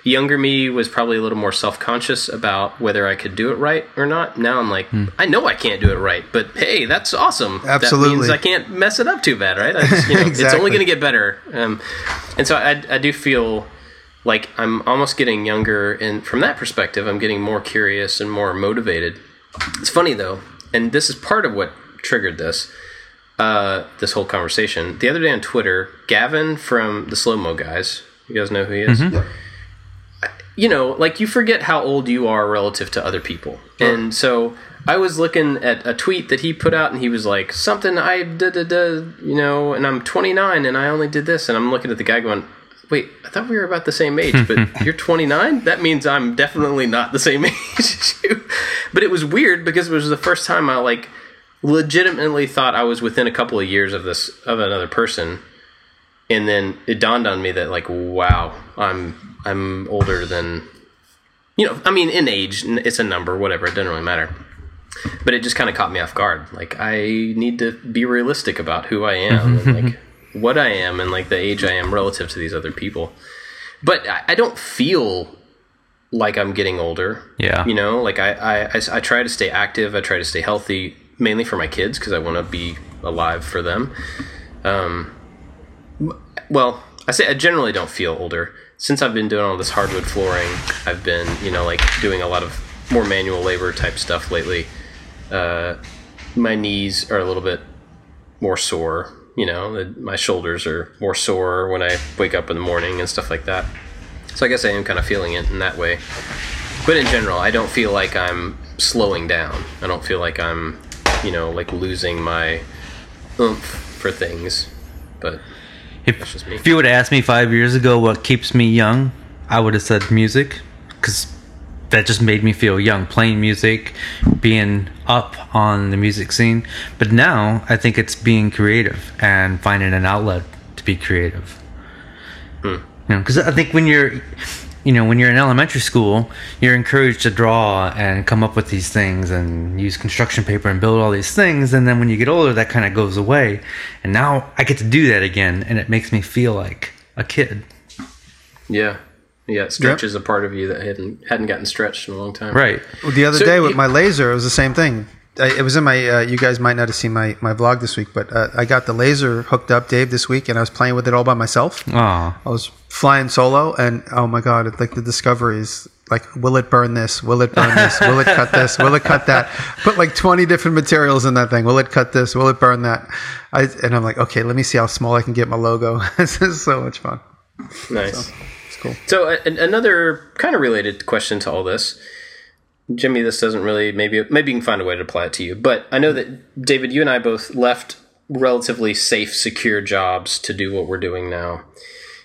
younger me was probably a little more self-conscious about whether I could do it right or not. Now I'm like, I know I can't do it right, but hey, that's awesome. That Absolutely. means I can't mess it up too bad, right? I just, you know, It's only going to get better. Um, and so I, I do feel like I'm almost getting younger, and from that perspective, I'm getting more curious and more motivated. It's funny though, and this is part of what triggered this uh, this whole conversation. The other day on Twitter, Gavin from the Slow Mo Guys, you guys know who he is. You know, like you forget how old you are relative to other people, and so I was looking at a tweet that he put out, and he was like something I da da da, you know, and I'm 29 and I only did this, and I'm looking at the guy going. Wait, I thought we were about the same age, but you're 29? That means I'm definitely not the same age as you. But it was weird because it was the first time I like legitimately thought I was within a couple of years of this of another person, and then it dawned on me that like, wow, I'm I'm older than, you know, I mean, in age, it's a number, whatever, it doesn't really matter. But it just kind of caught me off guard. Like, I need to be realistic about who I am and like what I am and like the age I am relative to these other people. But I, I don't feel like I'm getting older. Yeah. You know, like I, I, I, I try to stay active. I try to stay healthy, mainly for my kids because I want to be alive for them. Um, well, I say I generally don't feel older. Since I've been doing all this hardwood flooring, I've been, you know, like doing a lot of more manual labor type stuff lately. Uh, my knees are a little bit more sore. You know, my shoulders are more sore when I wake up in the morning and stuff like that. So I guess I am kind of feeling it in that way. But in general, I don't feel like I'm slowing down. I don't feel like I'm, you know, like losing my oomph for things. But If, just me. if you would have asked me five years ago what keeps me young, I would have said music. Because that just made me feel young playing music being up on the music scene but now i think it's being creative and finding an outlet to be creative hmm. you know because i think when you're you know when you're in elementary school you're encouraged to draw and come up with these things and use construction paper and build all these things and then when you get older that kind of goes away and now i get to do that again and it makes me feel like a kid Yeah, yeah. It stretches a part of you that hadn't hadn't gotten stretched in a long time. right Well, the other So day with you- my laser, it was the same thing. I, it was in my. Uh, you guys might not have seen my, my vlog this week, but uh, I got the laser hooked up, Dave, this week, and I was playing with it all by myself. oh I was flying solo, and oh my god, it, like the discoveries. Like, will it burn this? Will it burn this? Will it cut this? Will it cut that? Put like twenty different materials in that thing. Will it cut this? Will it burn that? I, and I'm like, okay, let me see how small I can get my logo. this is so much fun. Nice. It's cool. So a- another kind of related question to all this, Jimmy. This doesn't really maybe maybe you can find a way to apply it to you. But I know that David, you and I both left relatively safe, secure jobs to do what we're doing now,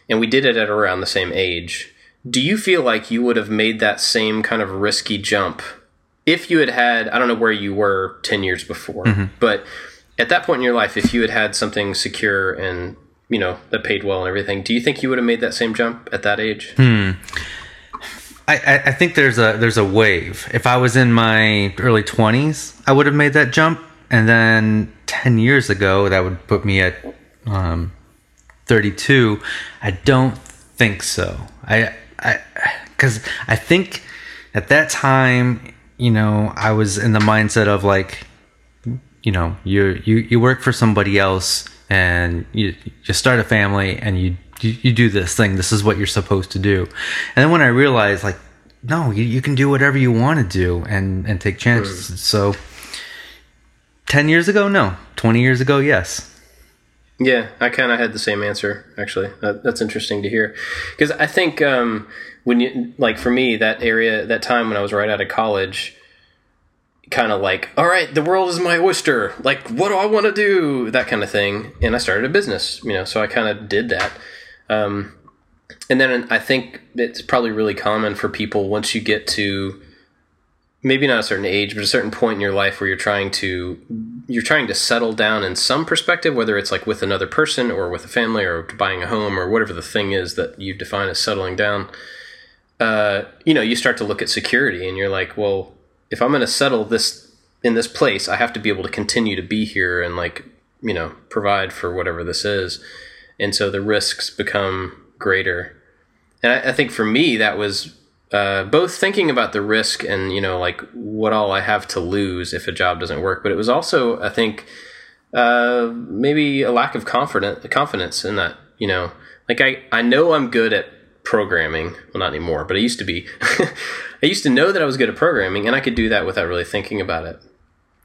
and we did it at around the same age. Do you feel like you would have made that same kind of risky jump if you had had I don't know where you were ten years before, mm-hmm. but at that point in your life, if you had had something secure and you know that paid well and everything, do you think you would have made that same jump at that age? I, I, I think there's a there's a wave. If I was in my early twenties, I would have made that jump, and then ten years ago, that would put me at um, thirty two. I don't think so. I I because I think at that time, you know, I was in the mindset of like, you know, you you you work for somebody else, and you you start a family, and you you, you do this thing. This is what you're supposed to do. And then when I realized, like, no, you, you can do whatever you want to do and and take chances. So, ten years ago, no. Twenty years ago, yes. Yeah, I kind of had the same answer actually. That, that's interesting to hear because I think um, when you like for me that area that time when I was right out of college, kind of like all right, the world is my oyster. Like, what do I want to do? That kind of thing. And I started a business, you know. So I kind of did that. Um, and then I think it's probably really common for people once you get to maybe not a certain age, but a certain point in your life where you're trying to you're trying to settle down in some perspective, whether it's like with another person or with a family or buying a home or whatever the thing is that you define as settling down. Uh, you know, you start to look at security and you're like, well, if I'm going to settle this in this place, I have to be able to continue to be here and like, you know, provide for whatever this is. And so the risks become greater. And I, I think for me, that was uh, both thinking about the risk and you know like what all I have to lose if a job doesn't work, but it was also I think uh, maybe a lack of confident confidence in that you know like I I know I'm good at programming. Well not anymore but I used to be. I used to know that I was good at programming and I could do that without really thinking about it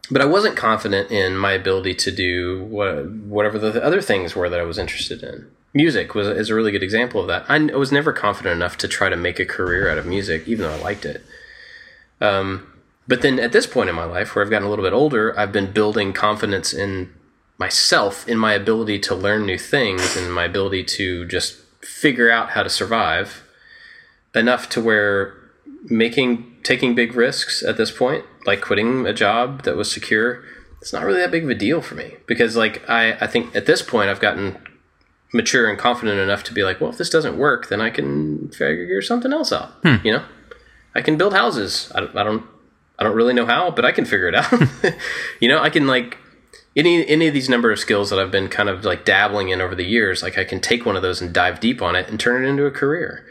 but I wasn't confident in my ability to do what, whatever the other things were that I was interested in. Music was is a really good example of that. I was never confident enough to try to make a career out of music, even though I liked it. Um, but then at this point in my life, where I've gotten a little bit older, I've been building confidence in myself, in my ability to learn new things, and my ability to just figure out how to survive enough to where making taking big risks at this point, like quitting a job that was secure, it's not really that big of a deal for me because like I, I think at this point I've gotten mature and confident enough to be like, well, if this doesn't work, then I can figure something else out. Hmm. You know, I can build houses. I don't, I don't, I don't really know how, but I can figure it out. you know, I can like any any of these number of skills that I've been kind of like dabbling in over the years. Like I can take one of those and dive deep on it and turn it into a career.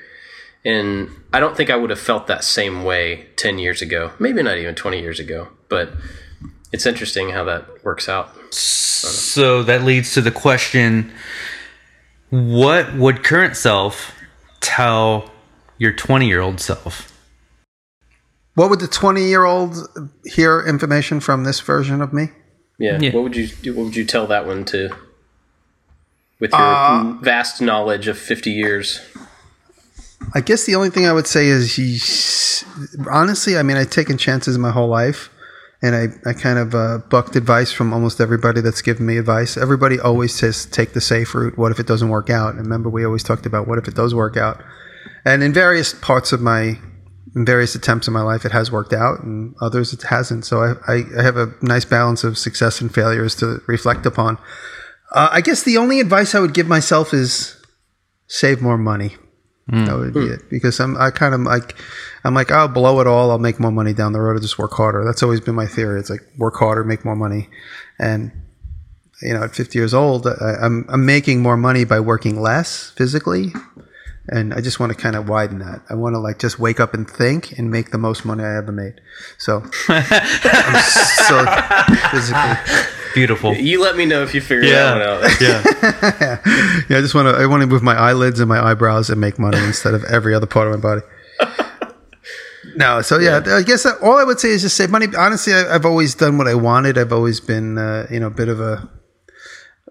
And I don't think I would have felt that same way 10 years ago, maybe not even 20 years ago, but it's interesting how that works out. So that leads to the question what would current self tell your 20 year old self? What would the 20 year old hear information from this version of me? Yeah. Yeah. What would you do? What would you tell that one to with your Uh, vast knowledge of 50 years? I guess the only thing I would say is he's honestly, I mean, I've taken chances my whole life and I, I kind of uh, bucked advice from almost everybody that's given me advice. Everybody always says take the safe route. What if it doesn't work out? And remember, we always talked about what if it does work out. And in various parts of my in various attempts in my life, it has worked out, and others it hasn't. So I, I, I have a nice balance of success and failures to reflect upon. Uh, I guess the only advice I would give myself is save more money. Mm. That would be mm. it because I'm I kind of like I'm like I'll blow it all. I'll make more money down the road. I'll just work harder. That's always been my theory. It's like work harder, make more money, and you know, at 50 years old, I, I'm I'm making more money by working less physically, and I just want to kind of widen that. I want to like just wake up and think and make the most money I ever made. So, I'm so physically. Beautiful. You let me know if you figure Yeah. that one out. Yeah. Yeah, I just want to. I want to move my eyelids and my eyebrows and make money instead of every other part of my body. No, so yeah, I guess that, all I would say is just save money. Honestly, I, I've always done what I wanted. I've always been, uh, you know, a bit of a,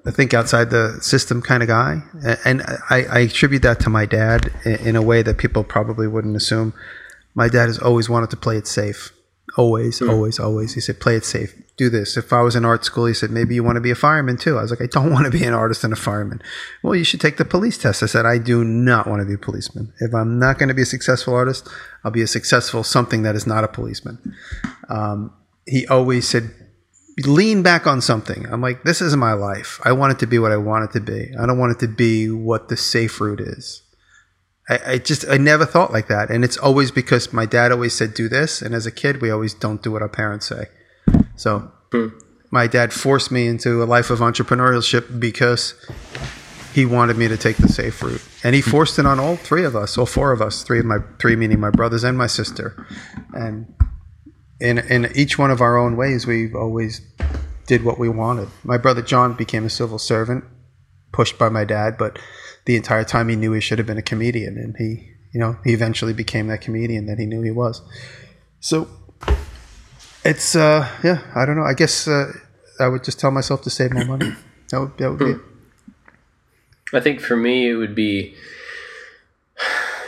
I think outside the system kind of guy, and I, I attribute that to my dad in, in a way that people probably wouldn't assume. My dad has always wanted to play it safe. Always, always, always. He said, play it safe. Do this. If I was in art school, he said, maybe you want to be a fireman too. I was like, I don't want to be an artist and a fireman. Well, you should take the police test. I said, I do not want to be a policeman. If I'm not going to be a successful artist, I'll be a successful something that is not a policeman. Um, he always said, lean back on something. I'm like, this is my life. I want it to be what I want it to be. I don't want it to be what the safe route is. I, I just I never thought like that, and it's always because my dad always said do this, and as a kid we always don't do what our parents say. So hmm. my dad forced me into a life of entrepreneurship because he wanted me to take the safe route, and he hmm. forced it on all three of us, all four of us, three of my three meaning my brothers and my sister, and in in each one of our own ways, we've always did what we wanted. My brother John became a civil servant, pushed by my dad, but the entire time he knew he should have been a comedian, and he, you know, he eventually became that comedian that he knew he was. So it's, uh, yeah, I don't know. I guess uh, I would just tell myself to save more money. That would, that would be it. I think for me, it would be,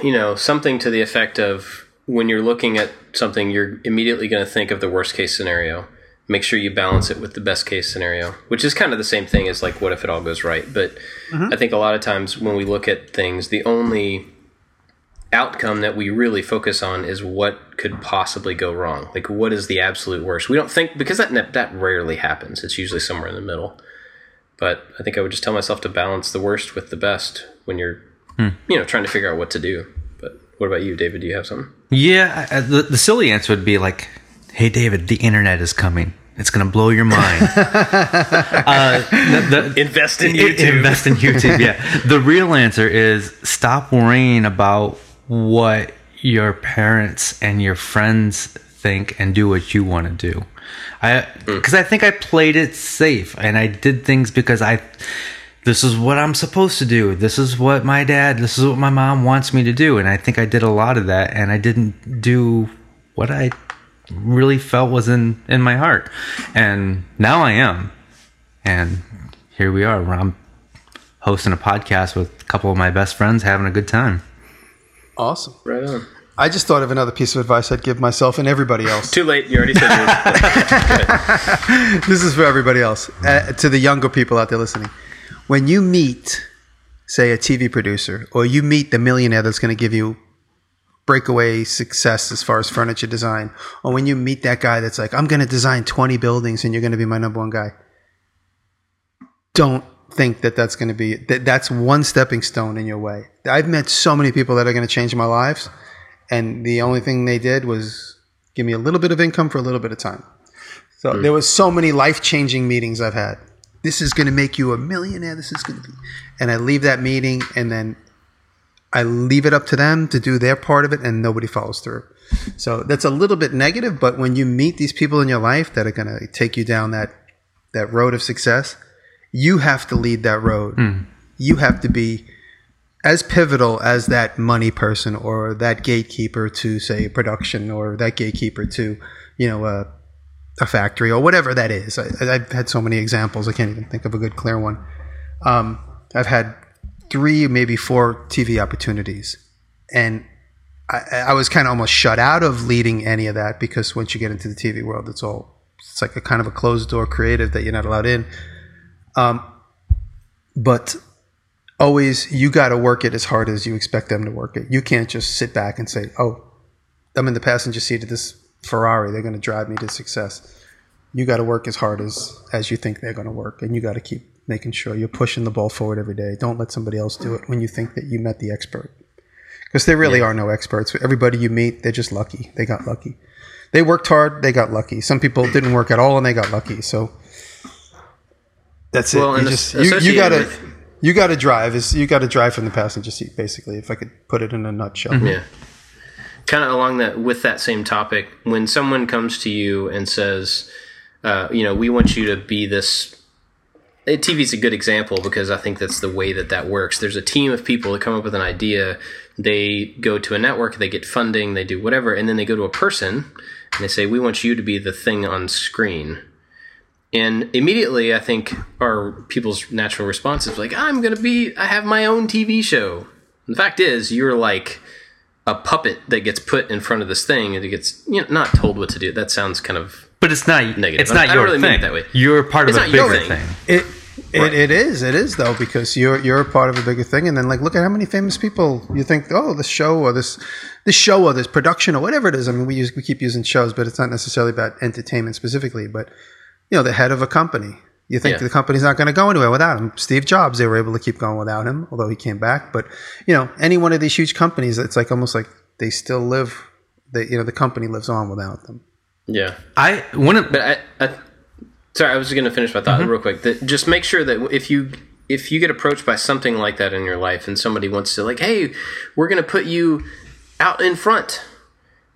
you know, something to the effect of when you're looking at something, you're immediately going to think of the worst case scenario. Make sure you balance it with the best case scenario, which is kind of the same thing as like, what if it all goes right? But I think a lot of times when we look at things, the only outcome that we really focus on is what could possibly go wrong. Like, what is the absolute worst? We don't think because that that rarely happens. It's usually somewhere in the middle. But I think I would just tell myself to balance the worst with the best when you're, you know, trying to figure out what to do. But what about you, David? Do you have something? Yeah, I- the, the silly answer would be like, "Hey, David, the internet is coming. It's gonna blow your mind." uh, the, the, Invest in YouTube. Invest in YouTube. Yeah. The real answer is stop worrying about what your parents and your friends think and do what you want to do. I mm. because I think I played it safe and I did things because I this is what I'm supposed to do. This is what my dad, this is what my mom wants me to do and I think I did a lot of that and I didn't do what I really felt was in in my heart. And now I am. And here we are. I'm hosting a podcast with a couple of my best friends having a good time. Awesome. Right on. I just thought of another piece of advice I'd give myself and everybody else. Too late. You already said yours. this is for everybody else. Uh, to the younger people out there listening. When you meet, say, a TV producer, or you meet the millionaire that's going to give you breakaway success as far as furniture design, or when you meet that guy that's like, I'm going to design 20 buildings and you're going to be my number one guy, don't think that that's going to be that that's one stepping stone in your way. I've met so many people that are going to change my lives, and the only thing they did was give me a little bit of income for a little bit of time. So hmm. there was so many life changing meetings I've had. This is going to make you a millionaire. This is going to be, and I leave that meeting, and then I leave it up to them to do their part of it, and nobody follows through. So that's a little bit negative. But when you meet these people in your life that are going to take you down that that road of success, you have to lead that road. You have to be as pivotal as that money person or that gatekeeper to say production or that gatekeeper to you know a, a factory or whatever that is. I, I've had so many examples. I can't even think of a good clear one. Um, I've had three, maybe four TV opportunities, and I, I was kind of almost shut out of leading any of that because once you get into the TV world, it's all it's like a kind of a closed door creative that you're not allowed in. Um, but always you got to work it as hard as you expect them to work it. You can't just sit back and say, "Oh, I'm in the passenger seat of this Ferrari. They're going to drive me to success. You got to work as hard as as you think they're going to work, and you got to keep making sure you're pushing the ball forward every day. Don't let somebody else do it when you think that you met the expert, because there really are no experts. Everybody you meet, they're just lucky. They got lucky. They worked hard. They got lucky. Some people didn't work at all, and they got lucky. So that's it. Well, you just you, you gotta with- you gotta drive. Is you gotta drive from the passenger seat, basically. If I could put it in a nutshell. Yeah. Kind of along that with that same topic, when someone comes to you and says, uh, you know, we want you to be this. TV is a good example because I think that's the way that that works. There's a team of people that come up with an idea. They go to a network, they get funding, they do whatever, and then they go to a person and they say, "We want you to be the thing on screen." And immediately, I think our people's natural response is like, "I'm going to be. I have my own TV show." The fact is, you're like a puppet that gets put in front of this thing and it gets you know not told what to do. That sounds kind of But it's not Negative. It's not I don't your really mean it thing. that way. You're part It's of a bigger thing. thing. It it, it is it is though because you're you're a part of a bigger thing, and then like look at how many famous people you think oh this show or this this show or this production or whatever it is. I mean we use we keep using shows, but it's not necessarily about entertainment specifically. But you know the head of a company. You think Yeah. the company's not going to go anywhere without him? Steve Jobs, they were able to keep going without him, although he came back. But you know, any one of these huge companies, it's like almost like they still live. They, you know, the company lives on without them. yeah. I one of But I, I sorry, I was going to finish my thought mm-hmm. real quick. That just make sure that if you if you get approached by something like that in your life, and somebody wants to like, hey, we're going to put you out in front.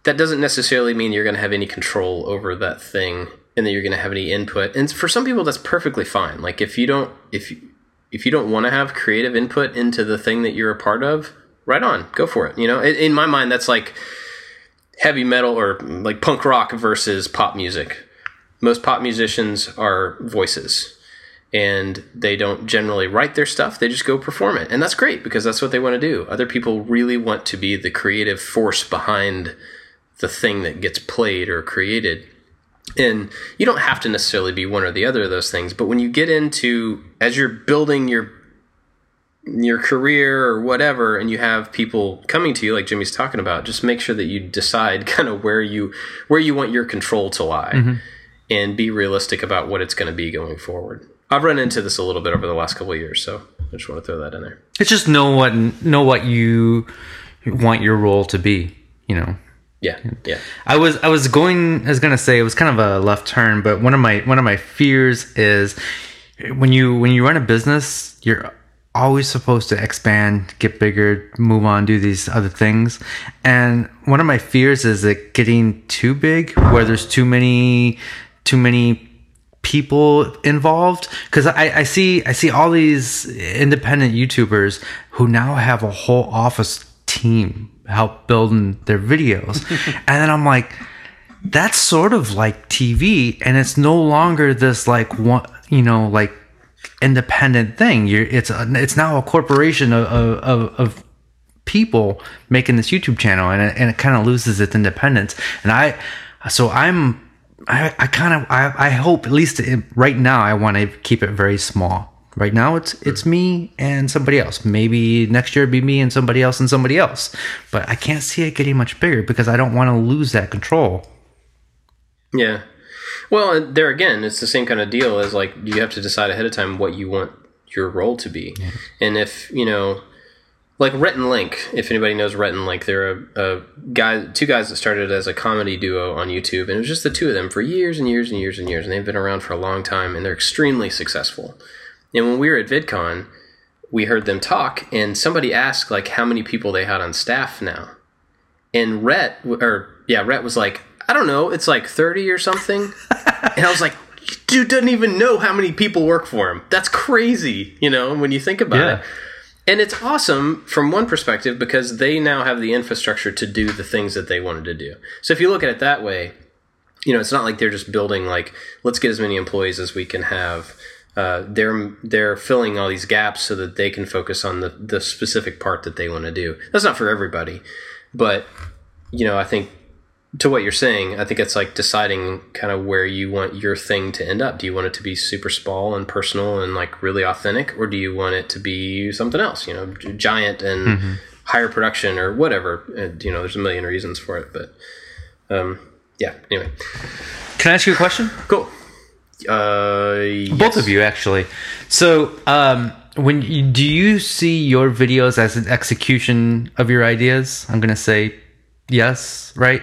That doesn't necessarily mean you're going to have any control over that thing, and that you're going to have any input. And for some people, that's perfectly fine. Like if you don't if you, if you don't want to have creative input into the thing that you're a part of, right on, go for it. You know, in, in my mind, that's like heavy metal or like punk rock versus pop music most pop musicians are voices and they don't generally write their stuff they just go perform it and that's great because that's what they want to do other people really want to be the creative force behind the thing that gets played or created and you don't have to necessarily be one or the other of those things but when you get into as you're building your your career or whatever and you have people coming to you like Jimmy's talking about just make sure that you decide kind of where you where you want your control to lie mm-hmm. and be realistic about what it's going to be going forward. I've run into this a little bit over the last couple of years, so I just want to throw that in there. it's just know what know what you want your role to be. You know. Yeah, yeah, I was I was going I was gonna say it was kind of a left turn, but one of my one of my fears is when you when you run a business, you're always supposed to expand, get bigger, move on, do these other things. And one of my fears is it getting too big where there's too many too many people involved. Because I, I see I see all these independent YouTubers who now have a whole office team help building their videos. And then I'm like that's sort of like TV and it's no longer this like one you know like independent thing. You're it's a, it's now a corporation of, of, of people making this YouTube channel and it, and it kind of loses its independence. And I so I'm I, I kind of I, I hope at least it, right now I want to keep it very small. Right now it's it's me and somebody else. Maybe next year it'd be me and somebody else and somebody else. But I can't see it getting much bigger because I don't want to lose that control. yeah. Well, there again, it's the same kind of deal as like you have to decide ahead of time what you want your role to be, and if you know, like Rhett and Link. If anybody knows Rhett and Link, they're a, a guy, two guys that started as a comedy duo on YouTube, and it was just the two of them for years and years and years and years, and they've been around for a long time, and they're extremely successful. And when we were at VidCon, we heard them talk, and somebody asked like how many people they had on staff now, and Rhett or yeah, Rhett was like, I don't know, it's like thirty or something, and I was like. Dude doesn't even know how many people work for him. That's crazy, you know, when you think about Yeah. it. And it's awesome from one perspective because they now have the infrastructure to do the things that they wanted to do. So if you look at it that way, you know, it's not like they're just building like let's get as many employees as we can have. Uh, they're they're filling all these gaps so that they can focus on the the specific part that they want to do. That's not for everybody, but you know, I think to what you're saying, I think it's like deciding kind of where you want your thing to end up. Do you want it to be super small and personal and like really authentic, or do you want it to be something else? You know, giant and higher production or whatever. And, you know, there's a million reasons for it, but um, yeah. Anyway, Can I ask you a question? cool. Uh, Both of you, actually. So, um, when you, do you see your videos as an execution of your ideas? I'm gonna say yes, right?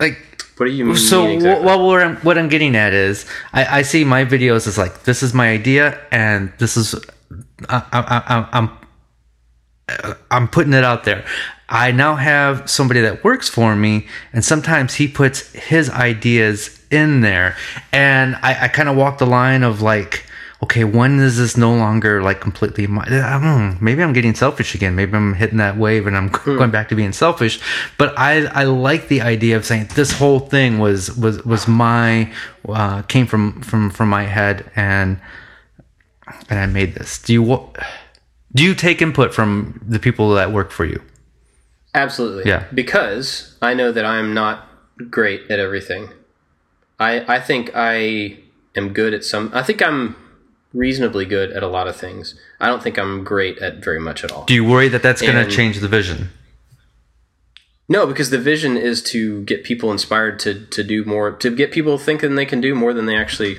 Like, What do you mean? so exactly? wh- well, what I'm, what I'm getting at is, I, I see my videos as like this is my idea, and this is I, I, I, I'm I'm putting it out there. I now have somebody that works for me, and sometimes he puts his ideas in there, and I, I kind of walk the line of like, okay, when is this no longer like completely? My, I don't know, maybe I'm getting selfish again. Maybe I'm hitting that wave, and I'm going back to being selfish. But I I like the idea of saying this whole thing was was was my uh, came from from from my head, and and I made this. Do you do you take input from the people that work for you? Absolutely. Yeah. Because I know that I'm not great at everything. I I think I am good at some. I think I'm reasonably good at a lot of things. I don't think I'm great at very much at all. Do you worry that that's going to change the vision? No, because the vision is to get people inspired to to do more, to get people thinking they can do more than they actually.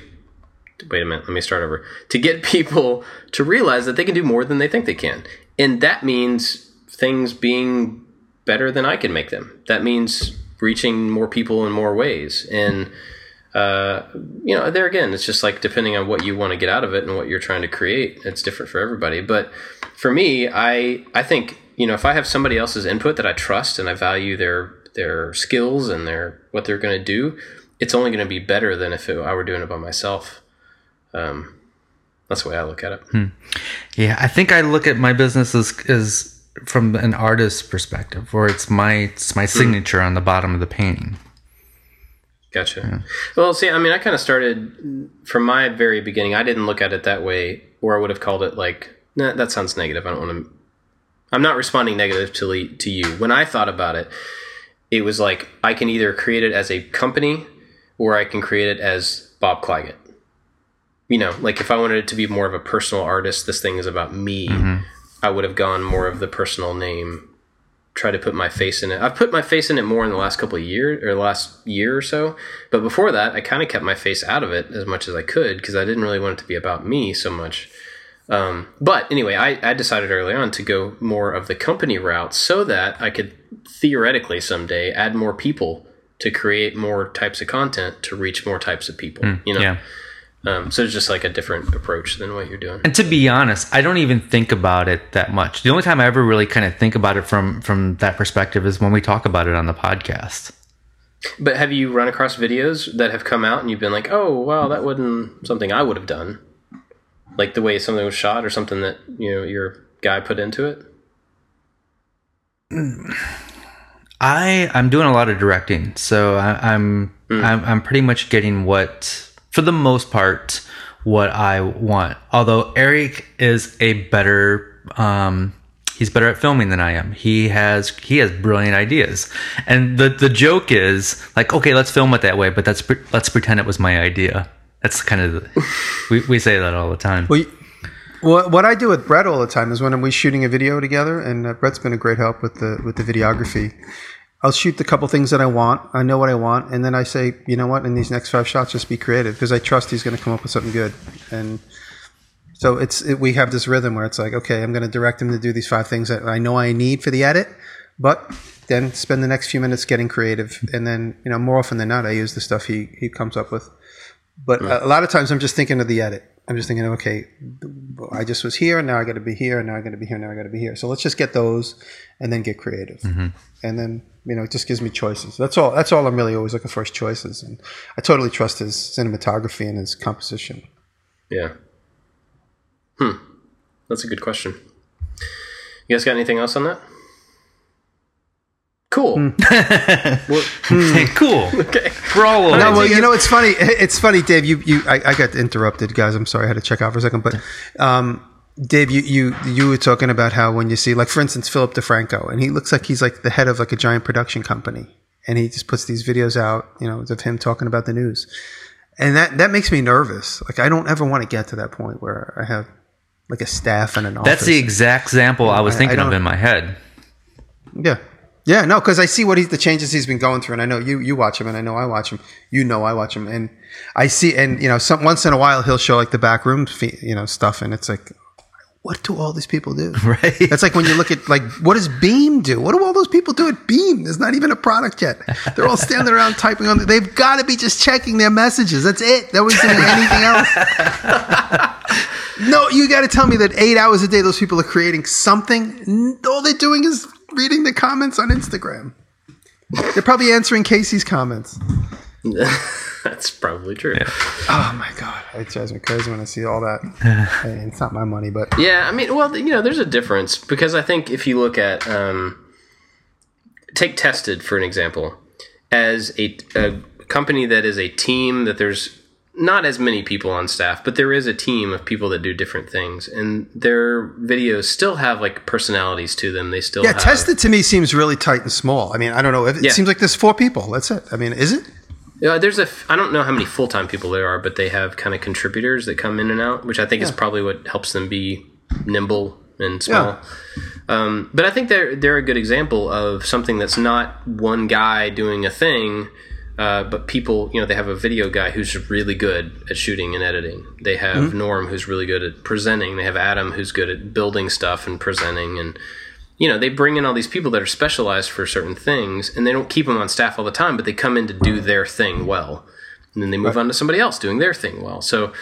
Wait a minute, let me start over. To get people to realize that they can do more than they think they can, and that means things being better than I can make them. That means reaching more people in more ways, and uh, you know, there again, it's just like depending on what you want to get out of it and what you're trying to create. It's different for everybody. But for me, I I think you know if I have somebody else's input that I trust and I value their their skills and their what they're going to do, it's only going to be better than if it, I were doing it by myself. Um, that's the way I look at it. Yeah, I think I look at my business as, as from an artist's perspective, where it's my it's my signature on the bottom of the painting. Gotcha. Well, see, I mean, I kind of started from my very beginning. I didn't look at it that way, or I would have called it like, nah, that sounds negative. I don't want to. I'm not responding negatively to to you. When I thought about it, it was like I can either create it as a company, or I can create it as Bob Clagett. You know, like if I wanted it to be more of a personal artist, this thing is about me. Mm-hmm. I would have gone more of the personal name try to put my face in it. I've put my face in it more in the last couple of years or last year or so. But before that, I kind of kept my face out of it as much as I could because I didn't really want it to be about me so much. Um, but anyway, I, I decided early on to go more of the company route so that I could theoretically someday add more people to create more types of content to reach more types of people. you know, Yeah. Um, so it's just like a different approach than what you're doing. And to be honest, I don't even think about it that much. The only time I ever really kind of think about it from from that perspective is when we talk about it on the podcast. But have you run across videos that have come out and you've been like, oh, wow, that wasn't something I would have done? Like the way something was shot or something that, you know, your guy put into it? I I'm doing a lot of directing, so I, I'm I'm I'm pretty much getting what, for the most part, what I want. Although Eric is a better um, he's better at filming than I am. He has he has brilliant ideas, and the the joke is like, okay, let's film it that way, but let's pre- let's pretend it was my idea. That's kind of the, we we say that all the time. Well, what, what I do with Brett all the time is when we're shooting a video together, and uh, Brett's been a great help with the with the videography. I'll shoot the couple things that I want. I know what I want, and then I say, you know what? In these next five shots, just be creative because I trust he's going to come up with something good. And so it's it, we have this rhythm where it's like, okay, I'm going to direct him to do these five things that I know I need for the edit, but then spend the next few minutes getting creative, and then you know more often than not, I use the stuff he he comes up with. But a a lot of times, I'm just thinking of the edit. I'm just thinking, okay, I just was here, and now I got to be here, and now I got to be here, now I got to be here. So let's just get those, and then get creative, and then you know it just gives me choices. That's all. That's all I'm really always looking for is choices, and I totally trust his cinematography and his composition. Yeah. Hmm. That's a good question. You guys got anything else on that? Cool. cool. Okay. We're all. No, well, you know, it's funny. It's funny, Dave. You, you, I, I got interrupted, guys. I'm sorry. I had to check out for a second. But, um, Dave, you, you, you were talking about how when you see, like, for instance, Philip DeFranco, and he looks like he's like the head of like a giant production company, and he just puts these videos out, you know, of him talking about the news, and that that makes me nervous. Like, I don't ever want to get to that point where I have like a staff and an office. That's the exact example I was I- I thinking of in my head. Yeah. Yeah, no, because I see what he's the changes he's been going through, and I know you you watch him, and I know I watch him. You know I watch him, and I see, and you know, some once in a while he'll show like the back room, you know, stuff, and it's like, what do all these people do? Right. That's like when you look at like what does Beme do? What do all those people do at Beme? There's not even a product yet. They're all standing around typing on. They've got to be just checking their messages. That's it. That wasn't anything else. No, you got to tell me that eight hours a day those people are creating something. All they're doing is reading the comments on Instagram. They're probably answering Casey's comments. That's probably true. Oh my god, it drives me crazy when I see all that. Hey, it's not my money, but Yeah, I mean, well, you know, there's a difference because I think if you look at, um, take Tested for an example, as a, a company that is a team that there's not as many people on staff, but there is a team of people that do different things, and their videos still have like personalities to them. They still yeah, have, tested to me seems really tight and small. I mean, I don't know. It Yeah. seems like there's four people. That's it. I mean, is it? Yeah, there's a. f- I don't know how many full time people there are, but they have kind of contributors that come in and out, which I think is probably what helps them be nimble and small. Um, but I think they're they're a good example of something that's not one guy doing a thing, uh, but people. You know, they have a video guy who's really good at shooting and editing. They have Norm who's really good at presenting. They have Adam who's good at building stuff and presenting and you know, they bring in all these people that are specialized for certain things, and they don't keep them on staff all the time, but they come in to do their thing well, and then they move on to somebody else doing their thing well. So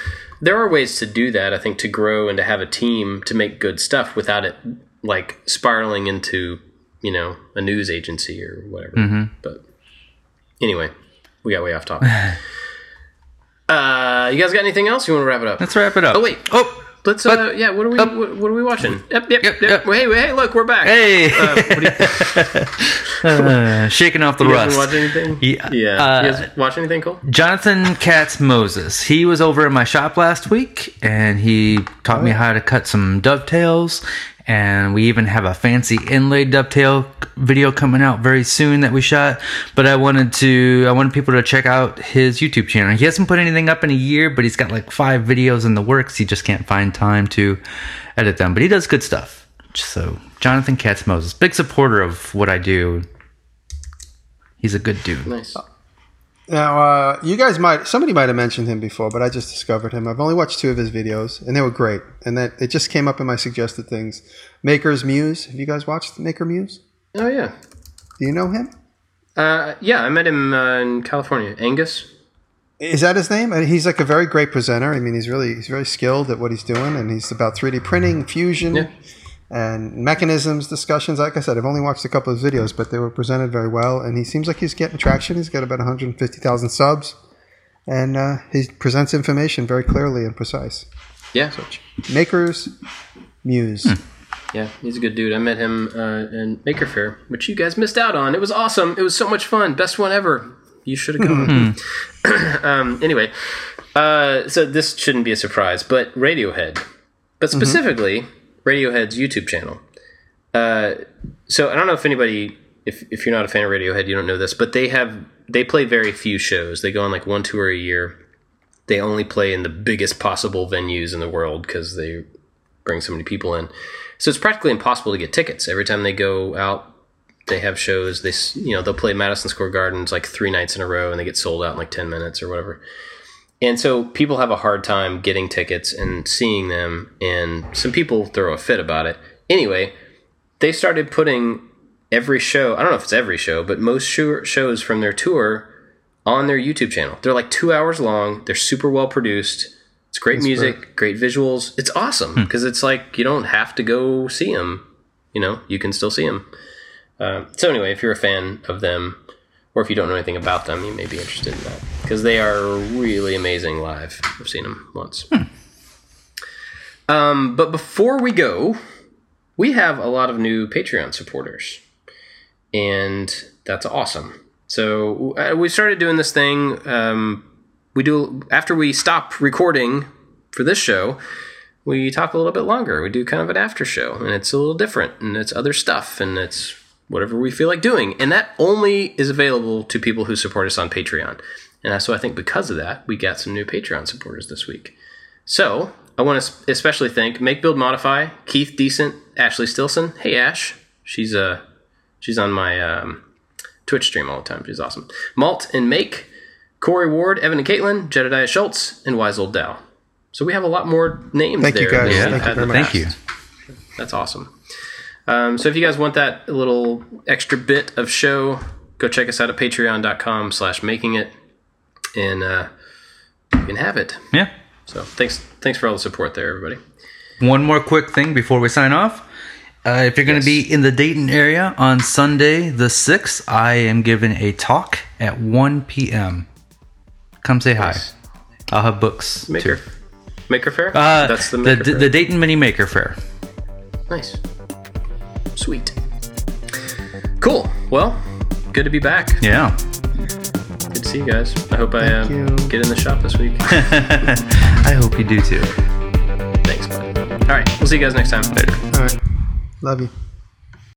there are ways to do that. I think to grow and to have a team to make good stuff without it like spiraling into you know a news agency or whatever. But anyway, we got way off topic. uh, you guys got anything else? You want to wrap it up? Let's wrap it up. Oh wait. Oh, Let's uh yeah. What are we what, what are we watching? Yep yep yep. yep. Hey hey look we're back. hey, Uh, you, Uh, shaking off the you rust. watch anything? Yeah, Yeah. uh, you guys watch anything cool? Jonathan Katz Moses. He was over in my shop last week and he taught me how to cut some dovetails. And we even have a fancy inlaid dovetail video coming out very soon that we shot. But I wanted to, I wanted people to check out his YouTube channel. He hasn't put anything up in a year, but he's got like five videos in the works. He just can't find time to edit them. But he does good stuff. So, Jonathan Katz Moses, big supporter of what I do. He's a good dude. Nice. Now, uh, you guys might somebody might have mentioned him before, but I just discovered him. I've only watched two of his videos, and they were great. And that it just came up in my suggested things. Maker's Muse. Have you guys watched Maker Muse? Oh yeah. Do you know him? Uh, yeah, I met him uh, in California. Angus. Is that his name? And He's like a very great presenter. I mean, he's really he's very skilled at what he's doing, and he's about 3D printing, fusion, Yeah. And mechanisms discussions. Like I said, I've only watched a couple of videos, but they were presented very well, and he seems like he's getting traction. He's got about 150,000 subs, and uh, he presents information very clearly and precise. Yeah. So, Maker's Muse. Yeah, he's a good dude. I met him uh, in Maker Faire, which you guys missed out on. It was awesome. It was so much fun. Best one ever. You should have gone. um, anyway, uh, so this shouldn't be a surprise, but Radiohead, but specifically Radiohead's YouTube channel. Uh, so I don't know if anybody, if if you're not a fan of Radiohead, you don't know this, but they have they play very few shows. They go on like one tour a year. They only play in the biggest possible venues in the world because they bring so many people in. So it's practically impossible to get tickets. Every time they go out, they have shows. They you know they'll play Madison Square Gardens like three nights in a row, and they get sold out in like ten minutes or whatever. And so people have a hard time getting tickets and seeing them, and some people throw a fit about it. Anyway, they started putting every show. I don't know if it's every show, but most shows from their tour on their YouTube channel. They're like two hours long. They're super well produced. It's great music, great visuals. It's awesome because it's like you don't have to go see them. You know, you can still see them. Uh, so anyway, if you're a fan of them, or if you don't know anything about them, you may be interested in that because they are really amazing live. I've seen them once. Um, but before we go, we have a lot of new Patreon supporters, and that's awesome. So uh, we started doing this thing. Um, we do after we stop recording for this show. We talk a little bit longer. We do kind of an after show, and it's a little different, and it's other stuff, and it's whatever we feel like doing. And that only is available to people who support us on Patreon. And so I think because of that, we got some new Patreon supporters this week. So I want to especially thank Make Build Modify, Keith Decent, Ashley Stilson. Hey Ash, she's uh she's on my um, Twitch stream all the time. She's awesome. Malt and Make, Corey Ward, Evan and Caitlin, Jedediah Schultz, and Wise Old Dow. So we have a lot more names Thank you, there. guys. than Thank you. Thank you. That's awesome. Um, so if you guys want that little extra bit of show, go check us out at patreon.com slash making it and uh, you can have it. Yeah. So thanks thanks for all the support there, everybody. One more quick thing before we sign off. Uh, if you're going to be in the Dayton area on Sunday the 6th, I am giving a talk at 1 p.m. Come say hi. I'll have books. Maker too. Maker Faire? Uh, That's the the, Maker the, Fair. the Dayton Mini Maker Faire. nice. Sweet. Cool. Well, good to be back. Yeah. Good to see you guys. I hope I uh, get in the shop this week. I hope you do too. Thanks, bud. All right. We'll see you guys next time. Later. All right. Love you.